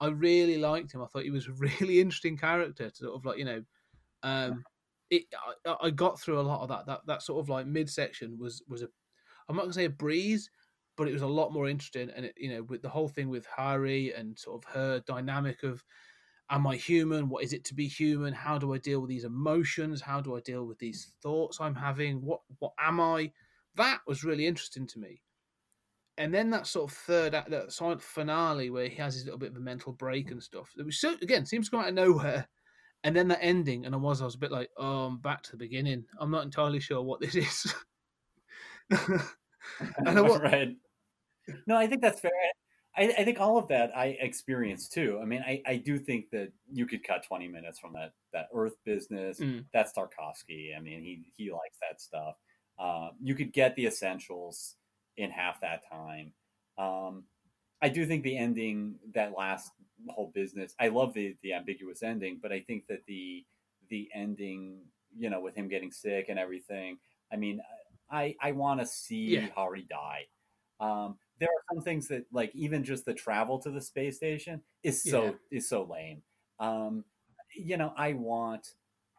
I really liked him. I thought he was a really interesting character to sort of like you know um, it I, I got through a lot of that that that sort of like midsection was was a I'm not gonna say a breeze but it was a lot more interesting. And it, you know, with the whole thing with Hari and sort of her dynamic of, am I human? What is it to be human? How do I deal with these emotions? How do I deal with these thoughts I'm having? What what am I? That was really interesting to me. And then that sort of third act, that silent finale where he has his little bit of a mental break and stuff. It was so again seems to come out of nowhere. And then that ending, and I was I was a bit like, oh, I'm back to the beginning. I'm not entirely sure what this is. and I, wa- right. No, I think that's fair. I, I think all of that I experienced too. I mean, I, I do think that you could cut 20 minutes from that that Earth business. Mm. That's Tarkovsky. I mean, he he likes that stuff. Uh, you could get the essentials in half that time. Um, I do think the ending, that last whole business, I love the the ambiguous ending, but I think that the the ending, you know, with him getting sick and everything. I mean, I I want to see Yeah. Hari die. Um, there are some things that, like, even just the travel to the space station is so Yeah. is so lame. Um, you know, I want,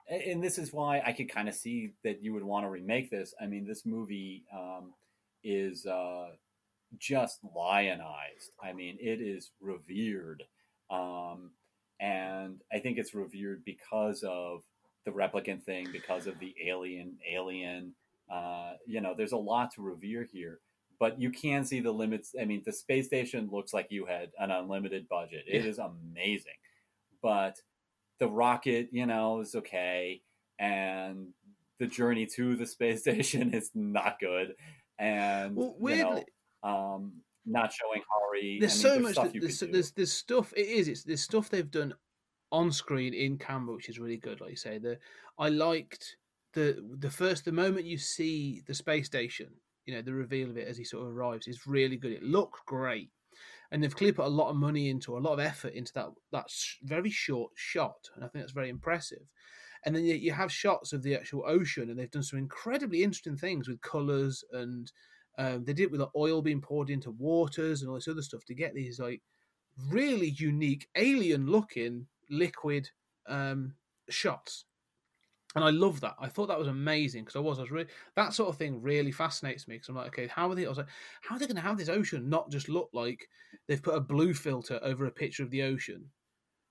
and this is why I could kind of see that you would want to remake this. I mean, this movie um, is uh, just lionized. I mean, it is revered, um, and I think it's revered because of the replicant thing, because of the alien, alien. Uh, you know, there's a lot to revere here, but you can see the limits. I mean, the space station looks like you had an unlimited budget. It Yeah. is amazing, but the rocket, you know, is okay, and the journey to the space station is not good, and Well, you know, um, not showing Hari. there's I so much stuff that- there's, there's there's stuff it is it's there's stuff they've done on screen in camera which is really good like you say the i liked the the first the moment you see the space station you know the reveal of it as he sort of arrives is really good. It looked great. And they've clearly put a lot of money into a lot of effort into that that very short shot and i think that's very impressive. And then you, you have shots of the actual ocean and they've done some incredibly interesting things with colors and um, they did it with the oil being poured into waters and all this other stuff to get these like really unique alien looking liquid um, shots and I love that. I thought that was amazing because I was, I was really that sort of thing really fascinates me because I'm like, okay, how are they? I was like, how are they going to have this ocean not just look like they've put a blue filter over a picture of the ocean,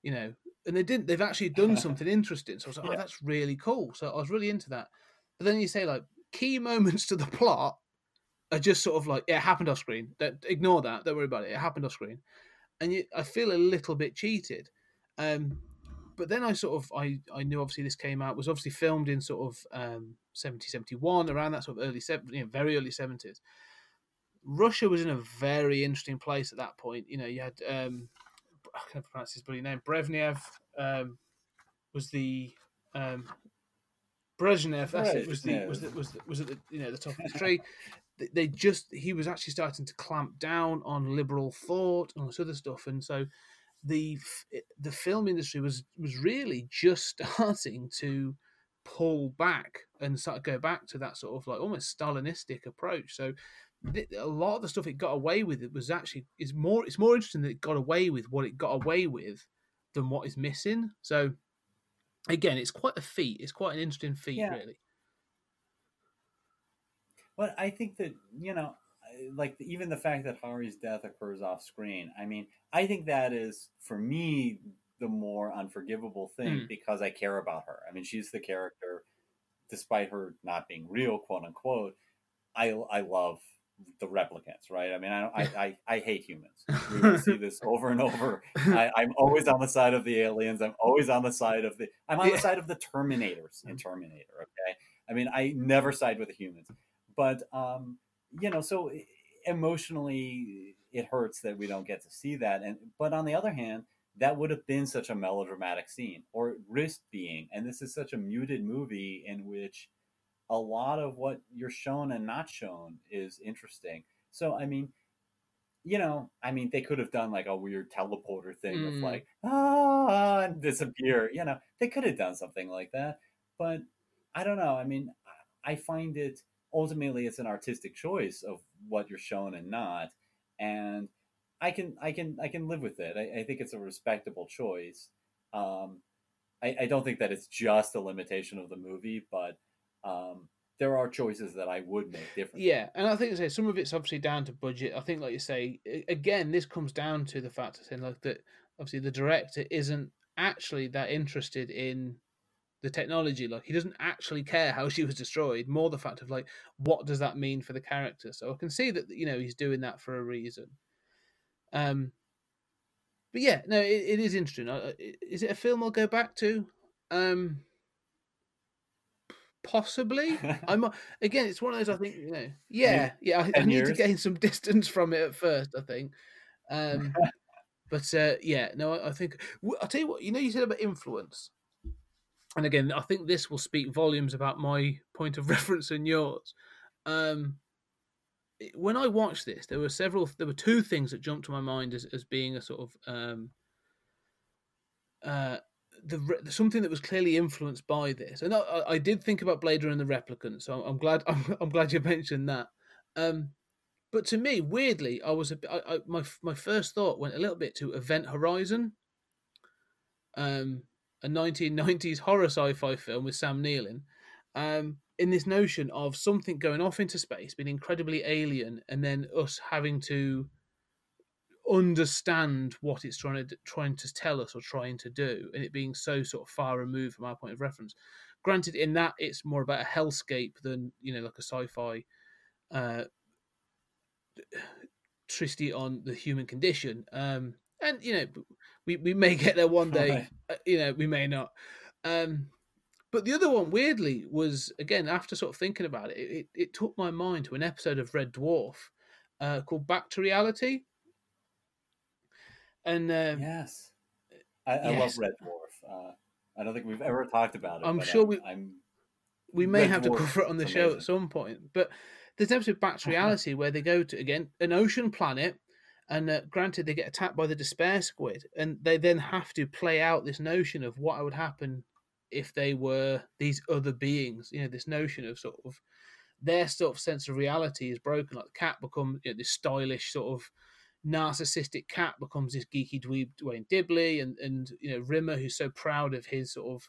you know? And they didn't. They've actually done something interesting. So I was like, oh, that's really cool. So I was really into that. But then you say like key moments to the plot are just sort of like, yeah, it happened off screen. Don't, ignore that. Don't worry about it. It happened off screen, and you, I feel a little bit cheated. Um, but then I sort of I, I knew obviously this came out was obviously filmed in sort of um 70 71 around that sort of early seven you know, very early 70s Russia was in a very interesting place at that point you know you had um I can't pronounce his bloody name Brezhnev um was the um Brezhnev that's it was the was the, was the, was at the you know the top of the tree. They- they just he was actually starting to clamp down on liberal thought and all this other stuff and so the eh, the film industry was was really just starting to pull back and start go back to that sort of like almost Stalinistic approach. So th- a lot of the stuff it got away with it was actually is more it's more interesting that it got away with what it got away with than what is missing. So again, it's quite a feat. It's quite an interesting feat, Yeah. really. Well, I think that you know, like even the fact that Hari's death occurs off screen. I mean, I think that is for me the more unforgivable thing Mm. because I care about her. I mean, she's the character, despite her not being real, quote unquote. I I love the replicants, right? I mean, I I, I, I hate humans. We see this over and over. I, I'm always on the side of the aliens. I'm always on the side of the. I'm on the side of the Terminators in Terminator. Okay, I mean, I never side with the humans, but um, you know, so emotionally, it hurts that we don't get to see that. And but on the other hand, that would have been such a melodramatic scene, or it risked being. And this is such a muted movie in which a lot of what you're shown and not shown is interesting. So I mean, you know, I mean, they could have done like a weird teleporter thing of Mm. like ah and disappear. You know, they could have done something like that. But I don't know. I mean, I find it ultimately it's an artistic choice of what you're shown and not, and I can I can I can live with it. I, I think it's a respectable choice. Um, I, I don't think that it's just a limitation of the movie, but um, there are choices that I would make differently. Yeah, and I think say some of it's obviously down to budget. I think, like you say, again, this comes down to the fact saying like that. Obviously, the director isn't actually that interested in the technology. Like he doesn't actually care how she was destroyed. More the fact of like, what does that mean for the character? So I can see that you know he's doing that for a reason. Um, but yeah, no, it, it is interesting. Is it a film I'll go back to? Um, possibly. I'm again. It's one of those. I think you know. Yeah, yeah. I, I 10 need to gain some distance from it at first. I think. Um, but uh, yeah, no. I, I think I'll tell you what. You know, you said about influence, and again, I think this will speak volumes about my point of reference and yours. Um, when I watched this, there were several. There were two things that jumped to my mind as as being a sort of um, uh, the something that was clearly influenced by this. And I, I- did think about Blade Runner and the Replicant, so I'm glad I'm, I'm glad you mentioned that. Um, but to me, weirdly, I was a I, I, my my first thought went a little bit to Event Horizon, um, a 1990s horror sci-fi film with Sam Neill in. Um, in this notion of something going off into space, being incredibly alien, and then us having to understand what it's trying to trying to tell us or trying to do, and it being so sort of far removed from our point of reference. Granted, in that it's more about a hellscape than you know, like a sci-fi uh, tristy on the human condition. Um, and you know, we we may get there one day. Right. uh, You know, we may not. Um, but the other one, weirdly, was again after sort of thinking about it, it, it took my mind to an episode of Red Dwarf uh, called Back to Reality. And um, Yes, I, I Yes. love Red Dwarf. Uh, I don't think we've ever talked about it. I'm but sure I'm, we- I'm we may Red have to Dwarf, cover it on the show at some point. But there's an episode of Back to Reality where they go to again an ocean planet, and uh, granted they get attacked by the despair squid, and they then have to play out this notion of what would happen if they were these other beings. You know, this notion of sort of their sort of sense of reality is broken. Like the cat becomes you know, this stylish sort of narcissistic cat becomes this geeky dweeb Duane Dibbley, and and you know Rimmer who's so proud of his sort of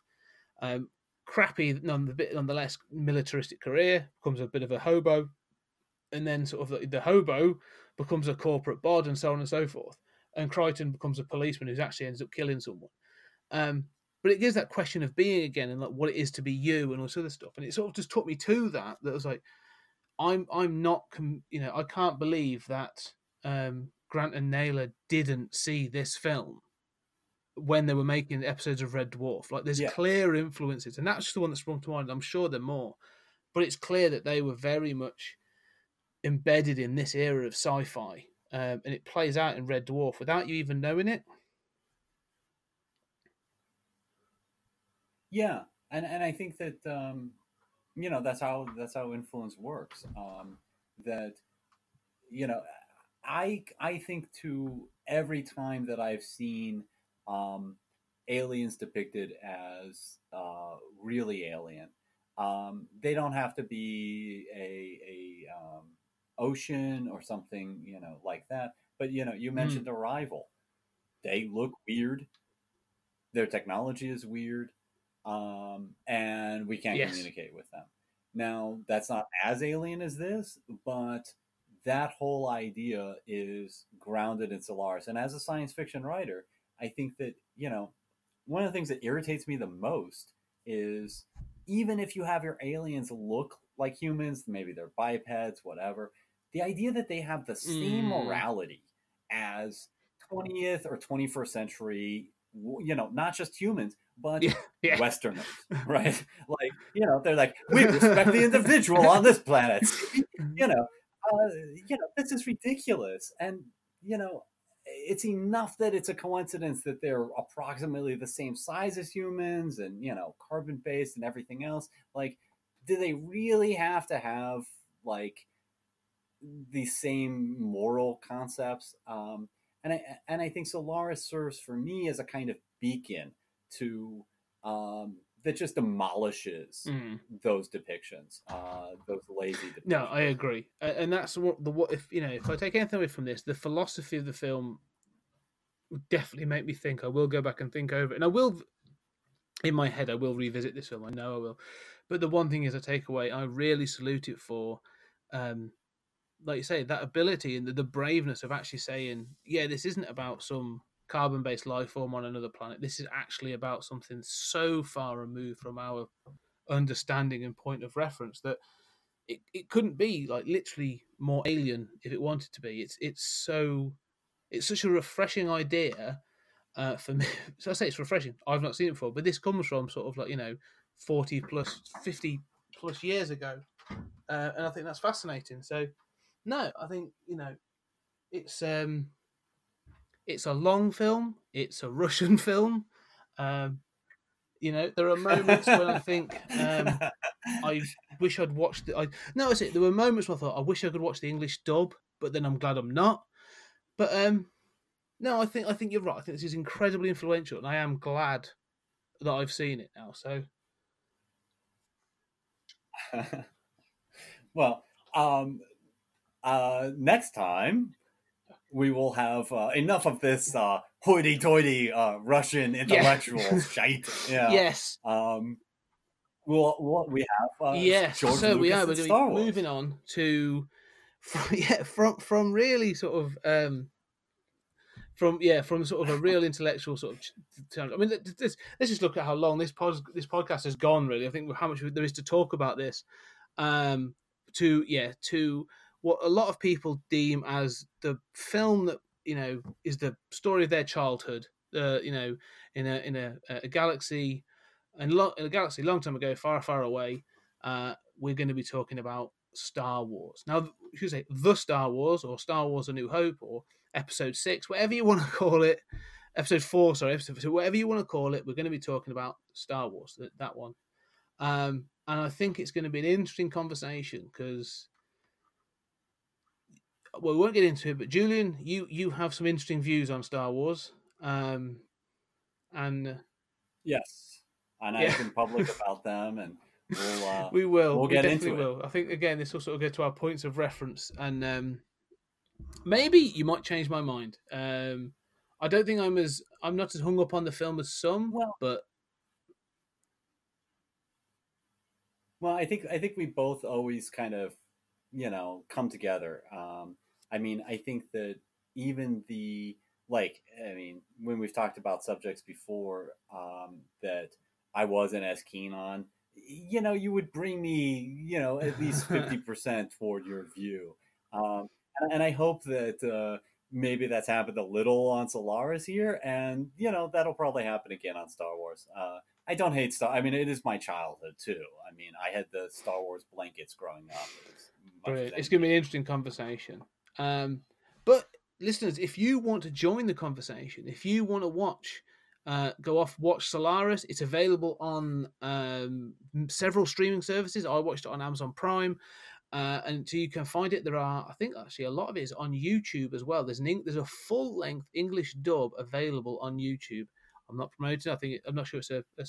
um, crappy, nonetheless militaristic career becomes a bit of a hobo, and then sort of the, the hobo becomes a corporate bod, and so on and so forth. And Kryten becomes a policeman who actually ends up killing someone. Um, but it gives that question of being again and like what it is to be you and all this other stuff. And it sort of just took me to that. That was like, I'm I'm not com- you know I can't believe that um, Grant and Naylor didn't see this film when they were making episodes of Red Dwarf. Like there's Yeah. clear influences, and that's just the one that sprung to mind. I'm sure there are more, but it's clear that they were very much embedded in this era of sci-fi, um, and it plays out in Red Dwarf without you even knowing it. Yeah, and and I think that um, you know that's how that's how influence works. Um, that you know, I I think to every time that I've seen um, aliens depicted as uh, really alien, um, they don't have to be a, a um, ocean or something, you know, like that. But you know, you mentioned Arrival. They look weird. Their technology is weird, um, and we can't Yes. communicate with them. Now, that's not as alien as this, but that whole idea is grounded in Solaris. And as a science fiction writer, I think that, you know, one of the things that irritates me the most is even if you have your aliens look like humans, maybe they're bipeds, whatever, the idea that they have the same Mm. morality as 20th or 21st century, you know, not just humans, but Yeah, yeah. Westerners, right? Like, you know, they're like, we respect the individual on this planet. you know, uh, you know, this is ridiculous. And, you know, it's enough that it's a coincidence that they're approximately the same size as humans and, you know, carbon based and everything else. Like, do they really have to have, like, the same moral concepts? Um, and I, and I think Solaris serves for me as a kind of beacon to um, that just demolishes Mm. those depictions, uh, those lazy depictions. No, I agree, and that's what the what if you know if I take anything away from this, the philosophy of the film would definitely make me think. I will go back and think over it, and I will in my head. I will revisit this film. I know I will, but the one thing is, I take away. I really salute it for, um, like you say, that ability and the, the braveness of actually saying, yeah, this isn't about some carbon-based life form on another planet. This is actually about something so far removed from our understanding and point of reference that it, it couldn't be like literally more alien if it wanted to be. It's it's so it's such a refreshing idea uh, for me. So I say it's refreshing. I've not seen it before, but this comes from sort of like you know forty plus, fifty plus years ago, uh, and I think that's fascinating. So no, I think you know it's um it's a long film. It's a Russian film. Um, you know, there are moments when I think um, I wish I'd watched it. I no, that's it. There were moments where I thought I wish I could watch the English dub, but then I'm glad I'm not. But um, no, I think I think you're right. I think this is incredibly influential, and I am glad that I've seen it now. So well, um, uh, next time we will have uh, enough of this uh, hoity-toity uh, Russian intellectual shite. Yeah. yes, Um, we'll, we'll, have uh, yes. George so we are. We're and going to be moving on to from, yeah from from really sort of um from yeah from sort of a real intellectual sort of I mean, th- th- this, let's just look at how long this pod, this podcast has gone. Really, I think how much there is to talk about this. Um, to yeah to what a lot of people deem as the film that you know is the story of their childhood. Uh, you know, in a in a, a galaxy and lo- a galaxy long time ago, far far away. Uh, we're going to be talking about Star Wars. Now, should say the Star Wars or Star Wars: A New Hope or Episode Six, whatever you want to call it. Episode Four, sorry, episode so whatever you want to call it. We're going to be talking about Star Wars, that, that one. Um, and I think it's going to be an interesting conversation because, well, we won't get into it. But Julian, you you have some interesting views on Star Wars, um, and uh, Yes, and Yeah. I've been public about them, and we'll. Uh, we will. we'll we get definitely into it. I think again, this will sort of go to our points of reference, and um, maybe you might change my mind. Um, I don't think I'm as I'm not as hung up on the film as some, Well- but Well, I think I think we both always kind of, you know, come together. Um, I mean, I think that even the like, I mean, when we've talked about subjects before um, that I wasn't as keen on, you know, you would bring me, you know, at least fifty percent toward your view, um, and, and I hope that uh, maybe that's happened a little on Solaris here, and you know, that'll probably happen again on Star Wars. Uh, I don't hate Star. I mean, it is my childhood too. I mean, I had the Star Wars blankets growing up. It was Brilliant. It's going to be an interesting conversation. Um, but listeners, if you want to join the conversation, if you want to watch, uh, go off watch Solaris. It's available on um, several streaming services. I watched it on Amazon Prime. Uh, and so you can find it. There are, I think, actually a lot of it is on YouTube as well. There's an there's a full length English dub available on YouTube. I'm not promoting. I think I'm not sure it's a, a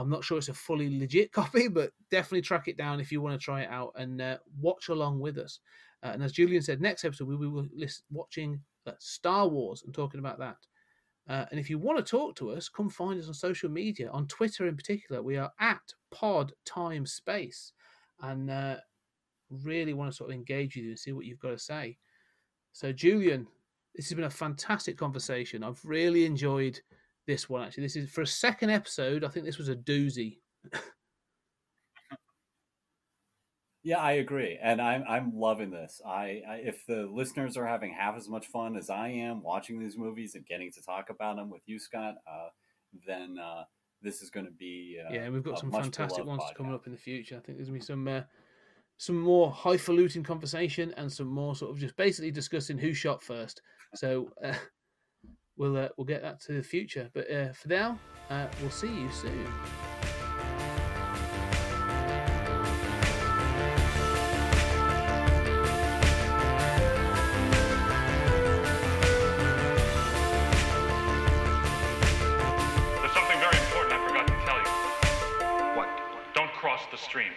I'm not sure it's a fully legit copy, but definitely track it down if you want to try it out and uh, watch along with us. Uh, and as Julian said, next episode we will be watching uh, Star Wars and talking about that. Uh, and if you want to talk to us, come find us on social media. On Twitter, in particular, we are at Pod Time Space, and uh, really want to sort of engage with you and see what you've got to say. So, Julian, this has been a fantastic conversation. I've really enjoyed this one. Actually, this is for a second episode. I think this was a doozy. Yeah, I agree, and I'm I'm loving this. I, I if the listeners are having half as much fun as I am watching these movies and getting to talk about them with you, Scott, uh, then uh, this is going to be uh, yeah, we've got some fantastic ones coming up in the future. I think there's gonna be some uh, some more highfalutin conversation and some more sort of just basically discussing who shot first. So uh, we'll uh, we'll get that to the future. But uh, for now, uh, we'll see you soon. There's something very important I forgot to tell you. What? Don't cross the streams.